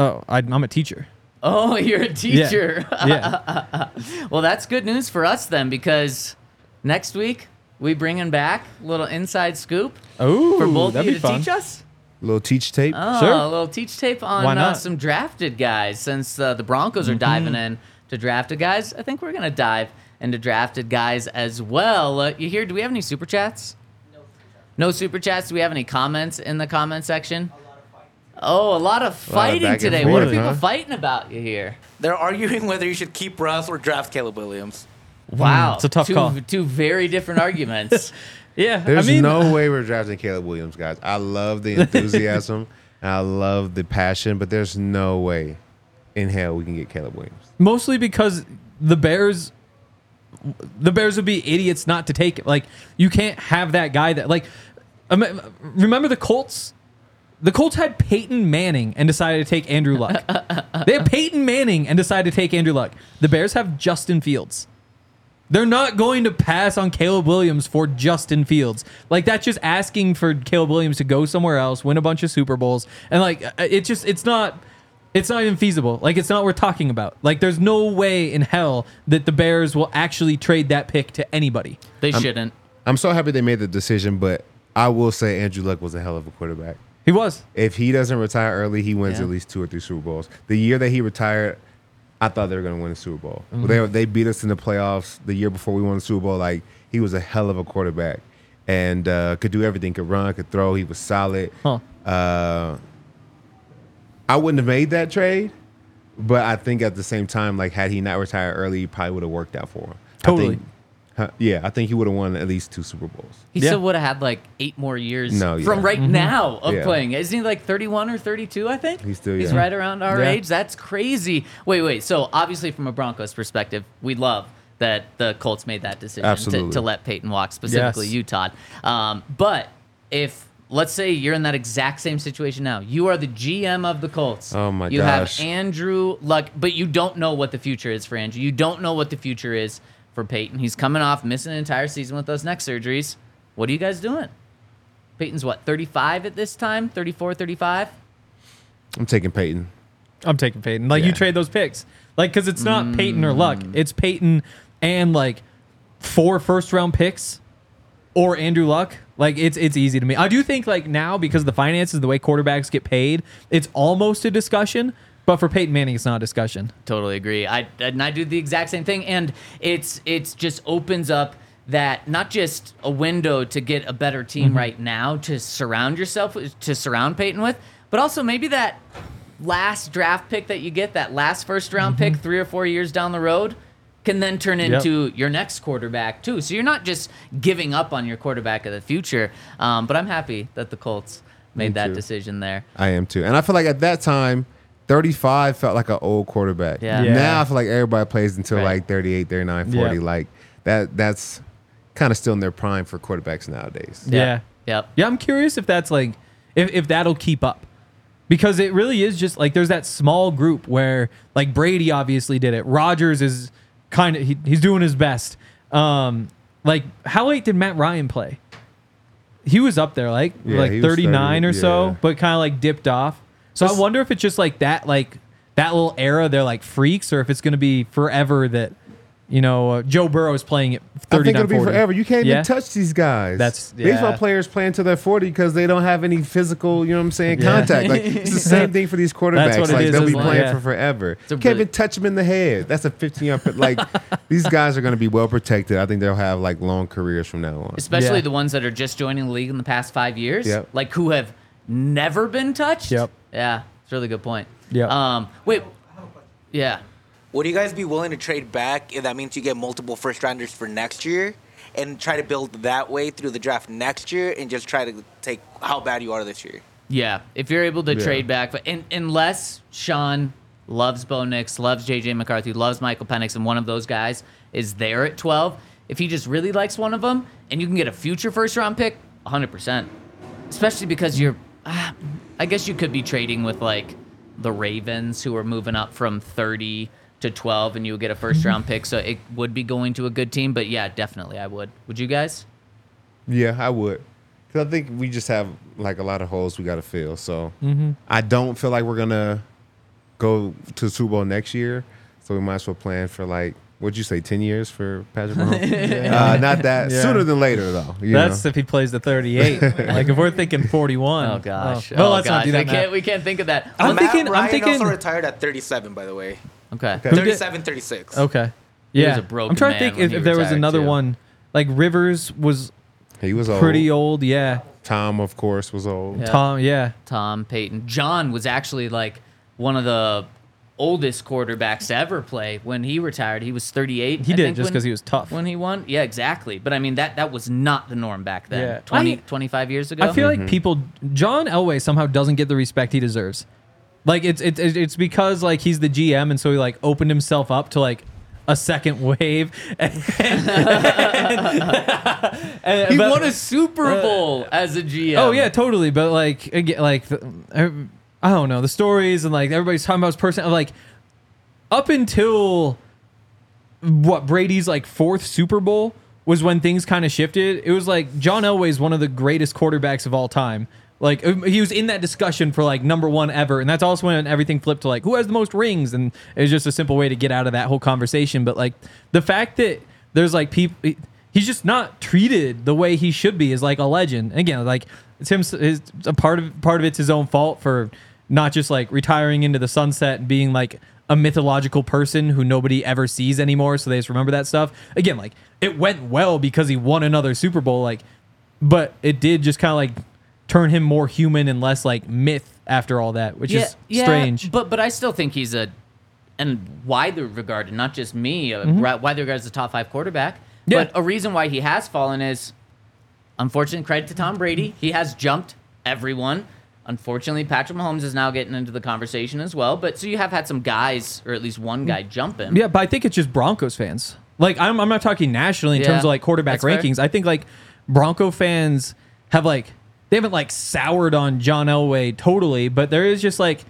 Oh, I, I'm a teacher. Oh, *laughs* you're a teacher. Yeah. *laughs* well, that's good news for us then, because next week we bringing back a little inside scoop Oh, for both of that'd you be to fun. teach us. little teach tape. Oh, Sure. a little teach tape on Why uh, not? some drafted guys. Since uh, the Broncos are Mm-hmm. diving in to drafted guys, I think we're gonna dive into drafted guys as well. Uh, you hear? Do we have any super chats? No super chats. Do we have any comments in the comment section? Oh, a lot of fighting back and today. What are forth, people huh? fighting about you here? They're arguing whether you should keep Russ or draft Caleb Williams. Wow, Hmm, it's a tough two, call. Two very different arguments. *laughs* Yeah. There's I mean, no way we're drafting Caleb Williams, guys. I love the *laughs* enthusiasm and I love the passion, but there's no way in hell we can get Caleb Williams. mostly because the Bears the Bears would be idiots not to take it. Like you can't have that guy that like um, remember the Colts the Colts had Peyton Manning and decided to take Andrew Luck. *laughs* they had Peyton Manning and decided to take Andrew Luck. The Bears have Justin Fields. They're not going to pass on Caleb Williams for Justin Fields. Like that's just asking for Caleb Williams to go somewhere else, win a bunch of Super Bowls, and like uh, it just it's not it's not even feasible. Like it's not what we're talking about. Like there's no way in hell that the Bears will actually trade that pick to anybody. They shouldn't. I'm so happy they made the decision, but I will say Andrew Luck was a hell of a quarterback. He was. If he doesn't retire early, he wins Yeah. at least two or three Super Bowls. The year that he retired, I thought they were going to win a Super Bowl. Mm-hmm. They they beat us in the playoffs the year before we won the Super Bowl. Like he was a hell of a quarterback and uh, could do everything. Could run, could throw. He was solid. Huh. Uh, I wouldn't have made that trade, but I think at the same time, like had he not retired early, he probably would have worked out for him. I Totally. think- huh, yeah, I think he would have won at least two Super Bowls. He Yeah. still would have had like eight more years No, yeah. from right now of Yeah. playing. Isn't he like 31 or 32, I think? He's still He's young. right around our Yeah. age. That's crazy. Wait, wait. So obviously from a Broncos perspective, we love that the Colts made that decision to, Absolutely. to let Peyton walk, specifically Yes. you, Todd. Um, but if let's say you're in that exact same situation now, you are the GM of the Colts. Oh, my god. you gosh. have Andrew Luck, but you don't know what the future is for Andrew. You don't know what the future is for Peyton. He's coming off missing an entire season with those neck surgeries. What are you guys doing? Peyton's what, 35 at this time? 34, 35? I'm taking Peyton. I'm taking Peyton. Like you trade those picks, like because it's not Peyton or Luck. Mm. It's Peyton and like four first round picks or Andrew Luck. Like it's it's easy to me. I do think like now because of the finances, the way quarterbacks get paid, it's almost a discussion. But for Peyton Manning, it's not a discussion. Totally agree. I and I do the exact same thing, and it's it's just opens up that not just a window to get a better team Mhm. right now to surround yourself to surround Peyton with, but also maybe that last draft pick that you get, that last first round pick, three or four years down the road, can then turn Mm-hmm. Yep. into your next quarterback too. So you're not just giving up on your quarterback of the future. Um, but I'm happy that the Colts made Me that too. decision there. I am too. And I feel like at that time, 35 felt like an old quarterback. Yeah. Yeah. Now I feel like everybody plays until Right. like 38, 39, 40. Yeah. Like that that's kind of still in their prime for quarterbacks nowadays. Yeah. Yep. Yeah, I'm curious if that's like if, if that'll keep up. Because it really is just like there's that small group where like Brady obviously did it. Rodgers is kind of he, he's doing his best. Um like how late did Matt Ryan play? He was up there like Yeah, like he was 39 or 30, so, but kind of like dipped off. So I wonder if it's just like that like that little era they're like freaks or if it's going to be forever that you know uh, Joe Burrow is playing at I 39 think it'll be forever. You can't Yeah? even touch these guys. That's- baseball players playing till they're 40 because they don't have any physical, you know what I'm saying, Yeah. contact. Like it's the *laughs* same thing for these quarterbacks. what it like is, they'll be isn't it? playing Yeah. for forever. a You can't really- even touch them in the head. That's a 15 year like *laughs* these guys are going to be well protected. I think they'll have like long careers from now on. especially Yeah. the ones that are just joining the league in the past five years, Yep. like who have never been touched. Yep. Yeah, it's a really good point. Yeah. Um. Wait. Yeah. Would you guys be willing to trade back if that means you get multiple first rounders for next year and try to build that way through the draft next year and just try to take how bad you are this year? Yeah. If you're able to Yeah. trade back, but in, unless Sean loves Bo Nix, loves JJ McCarthy, loves Michael Penix, and one of those guys is there at 12, if he just really likes one of them, and you can get a future first round pick, 100. percent Especially because you're, ah, I guess you could be trading with like the Ravens who are moving up from 30 to 12, and you would get a first round pick. So it would be going to a good team. But yeah, definitely, I would. Would you guys? Yeah, I would. Cause I think we just have like a lot of holes we got to fill. So Mm-hmm. I don't feel like we're gonna go to the Super Bowl next year. So we might as well plan for like what'd you say, ten years for Patrick Mahomes? *laughs* uh, not that Yeah. sooner than later though. you That's know? if he plays the 38. *laughs* like if we're thinking 41. Oh gosh. Well, oh, let's not gosh. do that. We can't. We can't think of that. I'm Matt thinking- I'm thinking- also retired at 37, by the way. Okay. Okay. 37, 36. Okay. He was Yeah. a broken I'm trying to think if, if there was another too. one. Like Rivers was he was old. pretty old. Yeah. Tom, of course, was old. Yeah. Tom. Yeah. Tom Payton. John was actually like one of the oldest quarterbacks to ever play when he retired. He was 38. He I did think, just because he was tough. when he won. Yeah, exactly. But I mean that that was not the norm back then. Yeah. 20, I- 25 years ago. I feel Mm-hmm. like people. John Elway somehow doesn't get the respect he deserves. Like it's it's it's because like he's the GM and so he like opened himself up to like a second *laughs* wave. And, and- he but- won a Super Bowl as a GM. Oh yeah, totally. But like, again, like the, I don't know the stories and like everybody's talking about his person. Like up until what Brady's like fourth Super Bowl was when things kind of shifted. It was like John Elway's one of the greatest quarterbacks of all time. Like um, he was in that discussion for like number one ever, and that's also when everything flipped to like who has the most rings, and it was just a simple way to get out of that whole conversation. But like the fact that there's like people, he's just not treated the way he should be is like a legend. Again, like it's him. A part of part of it's his own fault for not just like retiring into the sunset and being like a mythological person who nobody ever sees anymore. So they just remember that stuff. Again, like it went well because he won another Super Bowl. Like, but it did just kind of like turn him more human and less like myth after all that, which is strange. But but I still think he's a and widely regarded, not just me, uh, ri- widely regarded as a top five quarterback. Yeah. But a reason why he has fallen is, unfortunately, credit to Tom Brady. He has jumped everyone. Unfortunately, Patrick Mahomes is now getting into the conversation as well. But so you have had some guys, or at least one guy, jump him. Yeah, but I think it's just Broncos fans. Like I'm, I'm not talking nationally in Yeah, terms of like quarterback that's fair. rankings. I think like Bronco fans have like they haven't like soured on John Elway totally, but there is just like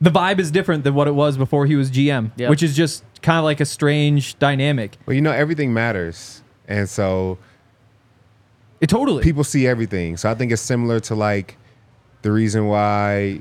the vibe is different than what it was before he was GM, Yep. which is just kind of like a strange dynamic. Well, you know, everything matters. And so it totally people see everything. So I think it's similar to like the reason why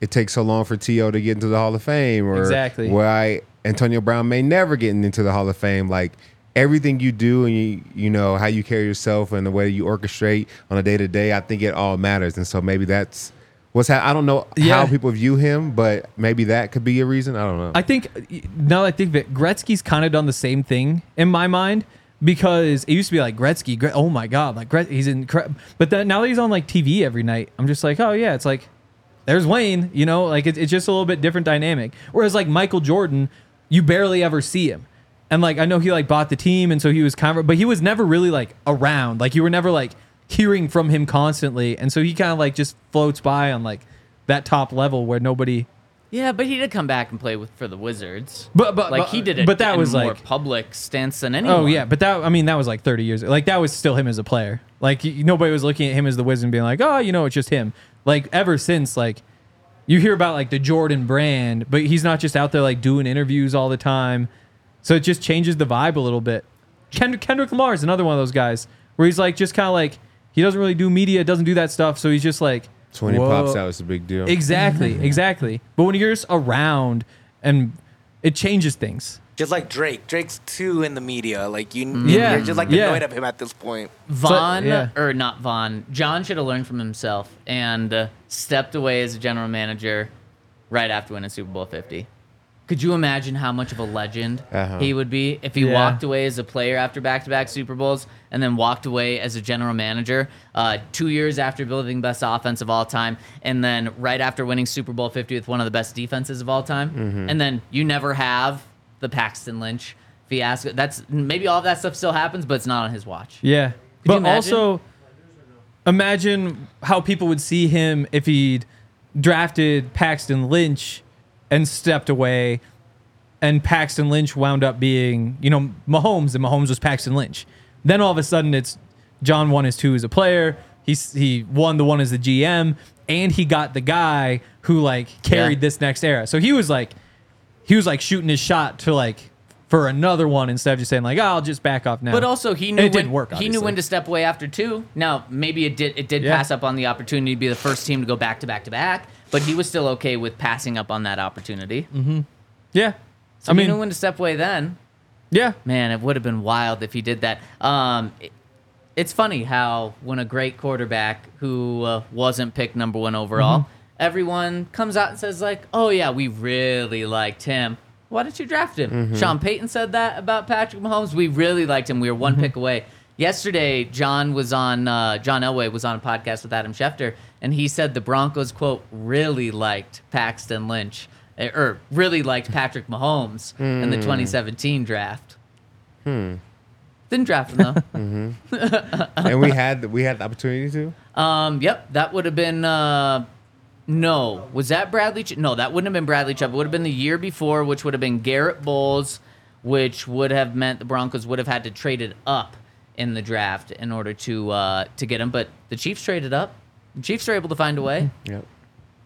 it takes so long for T.O. to get into the Hall of Fame, or Exactly. why Antonio Brown may never get into the Hall of Fame. Like everything you do and you you know how you carry yourself and the way you orchestrate on a day to day, I think it all matters. And so maybe that's what's ha- I don't know Yeah. how people view him, but maybe that could be a reason. I don't know. I think now that I think it, Gretzky's kind of done the same thing in my mind because it used to be like Gretzky, Gre- oh my god, like Gret- he's incredible. But then now that he's on like TV every night, I'm just like, oh yeah, it's like there's Wayne, you know, like it, it's just a little bit different dynamic. Whereas like Michael Jordan, you barely ever see him. And like I know he like bought the team and so he was kind of but he was never really like around. Like you were never like hearing from him constantly. And so he kind of like just floats by on like that top level where nobody Yeah, but he did come back and play with for the Wizards. But- but- like but- he did it. but that was, more like- public stance than oh, anyone. Oh yeah, but that I mean that was like 30 years. Like that was still him as a player. Like nobody was looking at him as the wizard and being like, "Oh, you know, it's just him." Like ever since like you hear about like the Jordan brand, but he's not just out there like doing interviews all the time. So it just changes the vibe a little bit. Kendrick, Kendrick Lamar is another one of those guys where he's like just kind of like he doesn't really do media, doesn't do that stuff, so he's just like so when he whoa. pops out, it's a big deal. Exactly, exactly. But when you're just around and it changes things. Just like Drake. Drake's too in the media. Like you, Mm. Yeah, you're just like yeah. annoyed of him at this point. Vaughn, yeah. or not Vaughn, John should have learned from himself and uh, stepped away as a general manager right after winning Super Bowl 50. Could you imagine how much of a legend Uh-huh. he would be if he Yeah. walked away as a player after back to back Super Bowls and then walked away as a general manager uh, two years after building best offense of all time and then right after winning Super Bowl 50 with one of the best defenses of all time? Mm-hmm. And then you never have the Paxton Lynch fiasco. That's maybe all of that stuff still happens, but it's not on his watch. Yeah. you but imagine? also imagine how people would see him if he'd drafted Paxton Lynch and stepped away and Paxton Lynch wound up being, you know, Mahomes and Mahomes was Paxton Lynch. Then all of a sudden it's John won his two as a player. He's he won the one as the GM and he got the guy who like carried Yeah. this next era. So he was like he was like shooting his shot to like for another one instead of just saying like, oh, I'll just back off now. But also he And knew it when, didn't work. He knew when to step away after two. Now maybe it did it did Yeah. pass up on the opportunity to be the first team to go back to back to back, but he was still okay with passing up on that opportunity. Yeah. So I he mean, knew when to step away then. yeah. Man, it would have been wild if he did that. Um, it- it's funny how when a great quarterback who uh, wasn't picked number one overall, Mm-hmm. everyone comes out and says like, "Oh yeah, we really liked him." Why didn't you draft him? Mm-hmm. Sean Payton said that about Patrick Mahomes. We really liked him. We were Mm-hmm. one pick away. Yesterday, John was on. Uh, John Elway was on a podcast with Adam Schefter, and he said the Broncos quote really liked Paxton Lynch, eh, or really liked Patrick Mahomes in Hmm. the 2017 draft. Didn't draft him though. *laughs* and we had we had the opportunity to. um, yep, that would have been. Uh, no, was that Bradley? Ch- no, that wouldn't have been Bradley Chubb. It would have been the year before, which would have been Garett Bolles, which would have meant the Broncos would have had to trade it up in the draft in order to uh, to get him. But the Chiefs traded up. The Chiefs were able to find a way, Yep.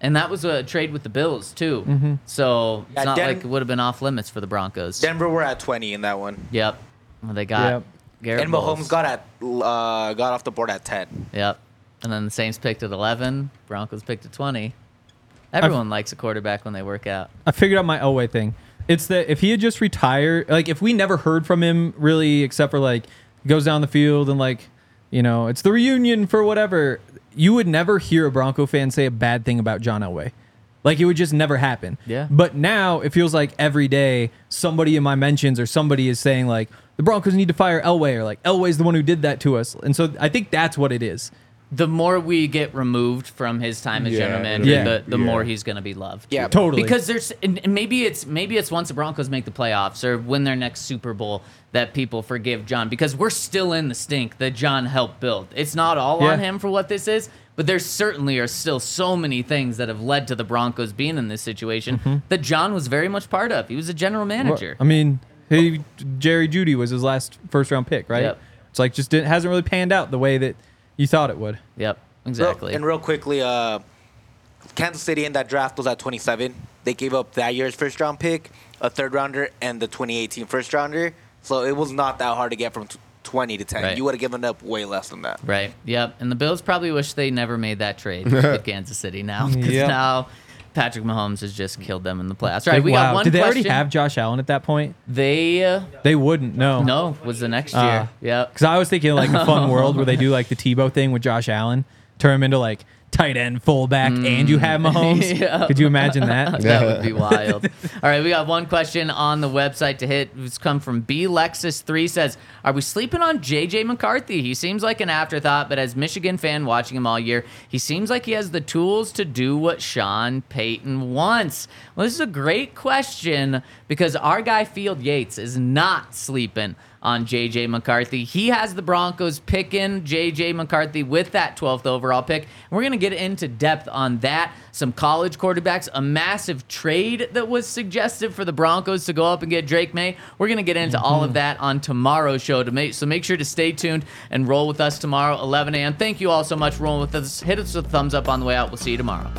and that was a trade with the Bills too. Mm-hmm. So it's Yeah, not Den- like it would have been off limits for the Broncos. Denver were at 20 in that one. yep, well, they got Yep. Garett and Bolles. Mahomes got at uh, got off the board at 10. Yep. And then the Saints picked at 11. Broncos picked at 20. Everyone likes a quarterback when they work out. I figured out my Elway thing. It's that if he had just retired, like if we never heard from him really, except for like goes down the field and like, you know, it's the reunion for whatever, you would never hear a Bronco fan say a bad thing about John Elway. Like it would just never happen. Yeah. But now it feels like every day somebody in my mentions or somebody is saying like the Broncos need to fire Elway or like Elway's the one who did that to us. And so I think that's what it is. The more we get removed from his time as Yeah, general manager, yeah, the, the yeah. more he's going to be loved. Yeah. Totally. Because there's and and maybe it's maybe it's once the Broncos make the playoffs or win their next Super Bowl that people forgive John because we're still in the stink that John helped build. It's not all on Yeah. him for what this is, but there certainly are still so many things that have led to the Broncos being in this situation Mm-hmm. that John was very much part of. He was a general manager. I mean, he, Jerry Jeudy was his last first round pick, right? Yep. It's like just didn't, hasn't really panned out the way that you thought it would. Yep, Real- exactly. and real quickly, uh, Kansas City in that draft was at 27. They gave up that year's first round pick, a third rounder, and the 2018 first rounder. So it was not that hard to get from 20 to 10. Right. You would have given up way less than that. Right. Yep. And the Bills probably wish they never made that trade *laughs* with Kansas City now because Yep. now Patrick Mahomes has just killed them in the playoffs. All right, we wow. got one Did they question. already have Josh Allen at that point? They uh, They wouldn't. No. no was the next Uh, year. Yep. Because I was thinking like a fun *laughs* world where they do like the Tebow thing with Josh Allen, turn him into like tight end, fullback, and you have Mahomes. Mm. *laughs* Yeah. Could you imagine that? *laughs* that would be wild. *laughs* All right, we got one question on the website to hit. It's come from B Lexus three says, "Are we sleeping on JJ McCarthy? He seems like an afterthought, but as Michigan fan watching him all year, he seems like he has the tools to do what Sean Payton wants." Well, this is a great question because our guy Field Yates is not sleeping on JJ McCarthy. He has the Broncos picking JJ McCarthy with that 12th overall pick. We're going to get into depth on that. Some college quarterbacks, a massive trade that was suggested for the Broncos to go up and get Drake Maye. We're going to get into all of mm-hmm. that on tomorrow's show. To make, so make sure to stay tuned and roll with us tomorrow, 11 a.m. Thank you all so much for rolling with us. Hit us with a thumbs up on the way out. We'll see you tomorrow.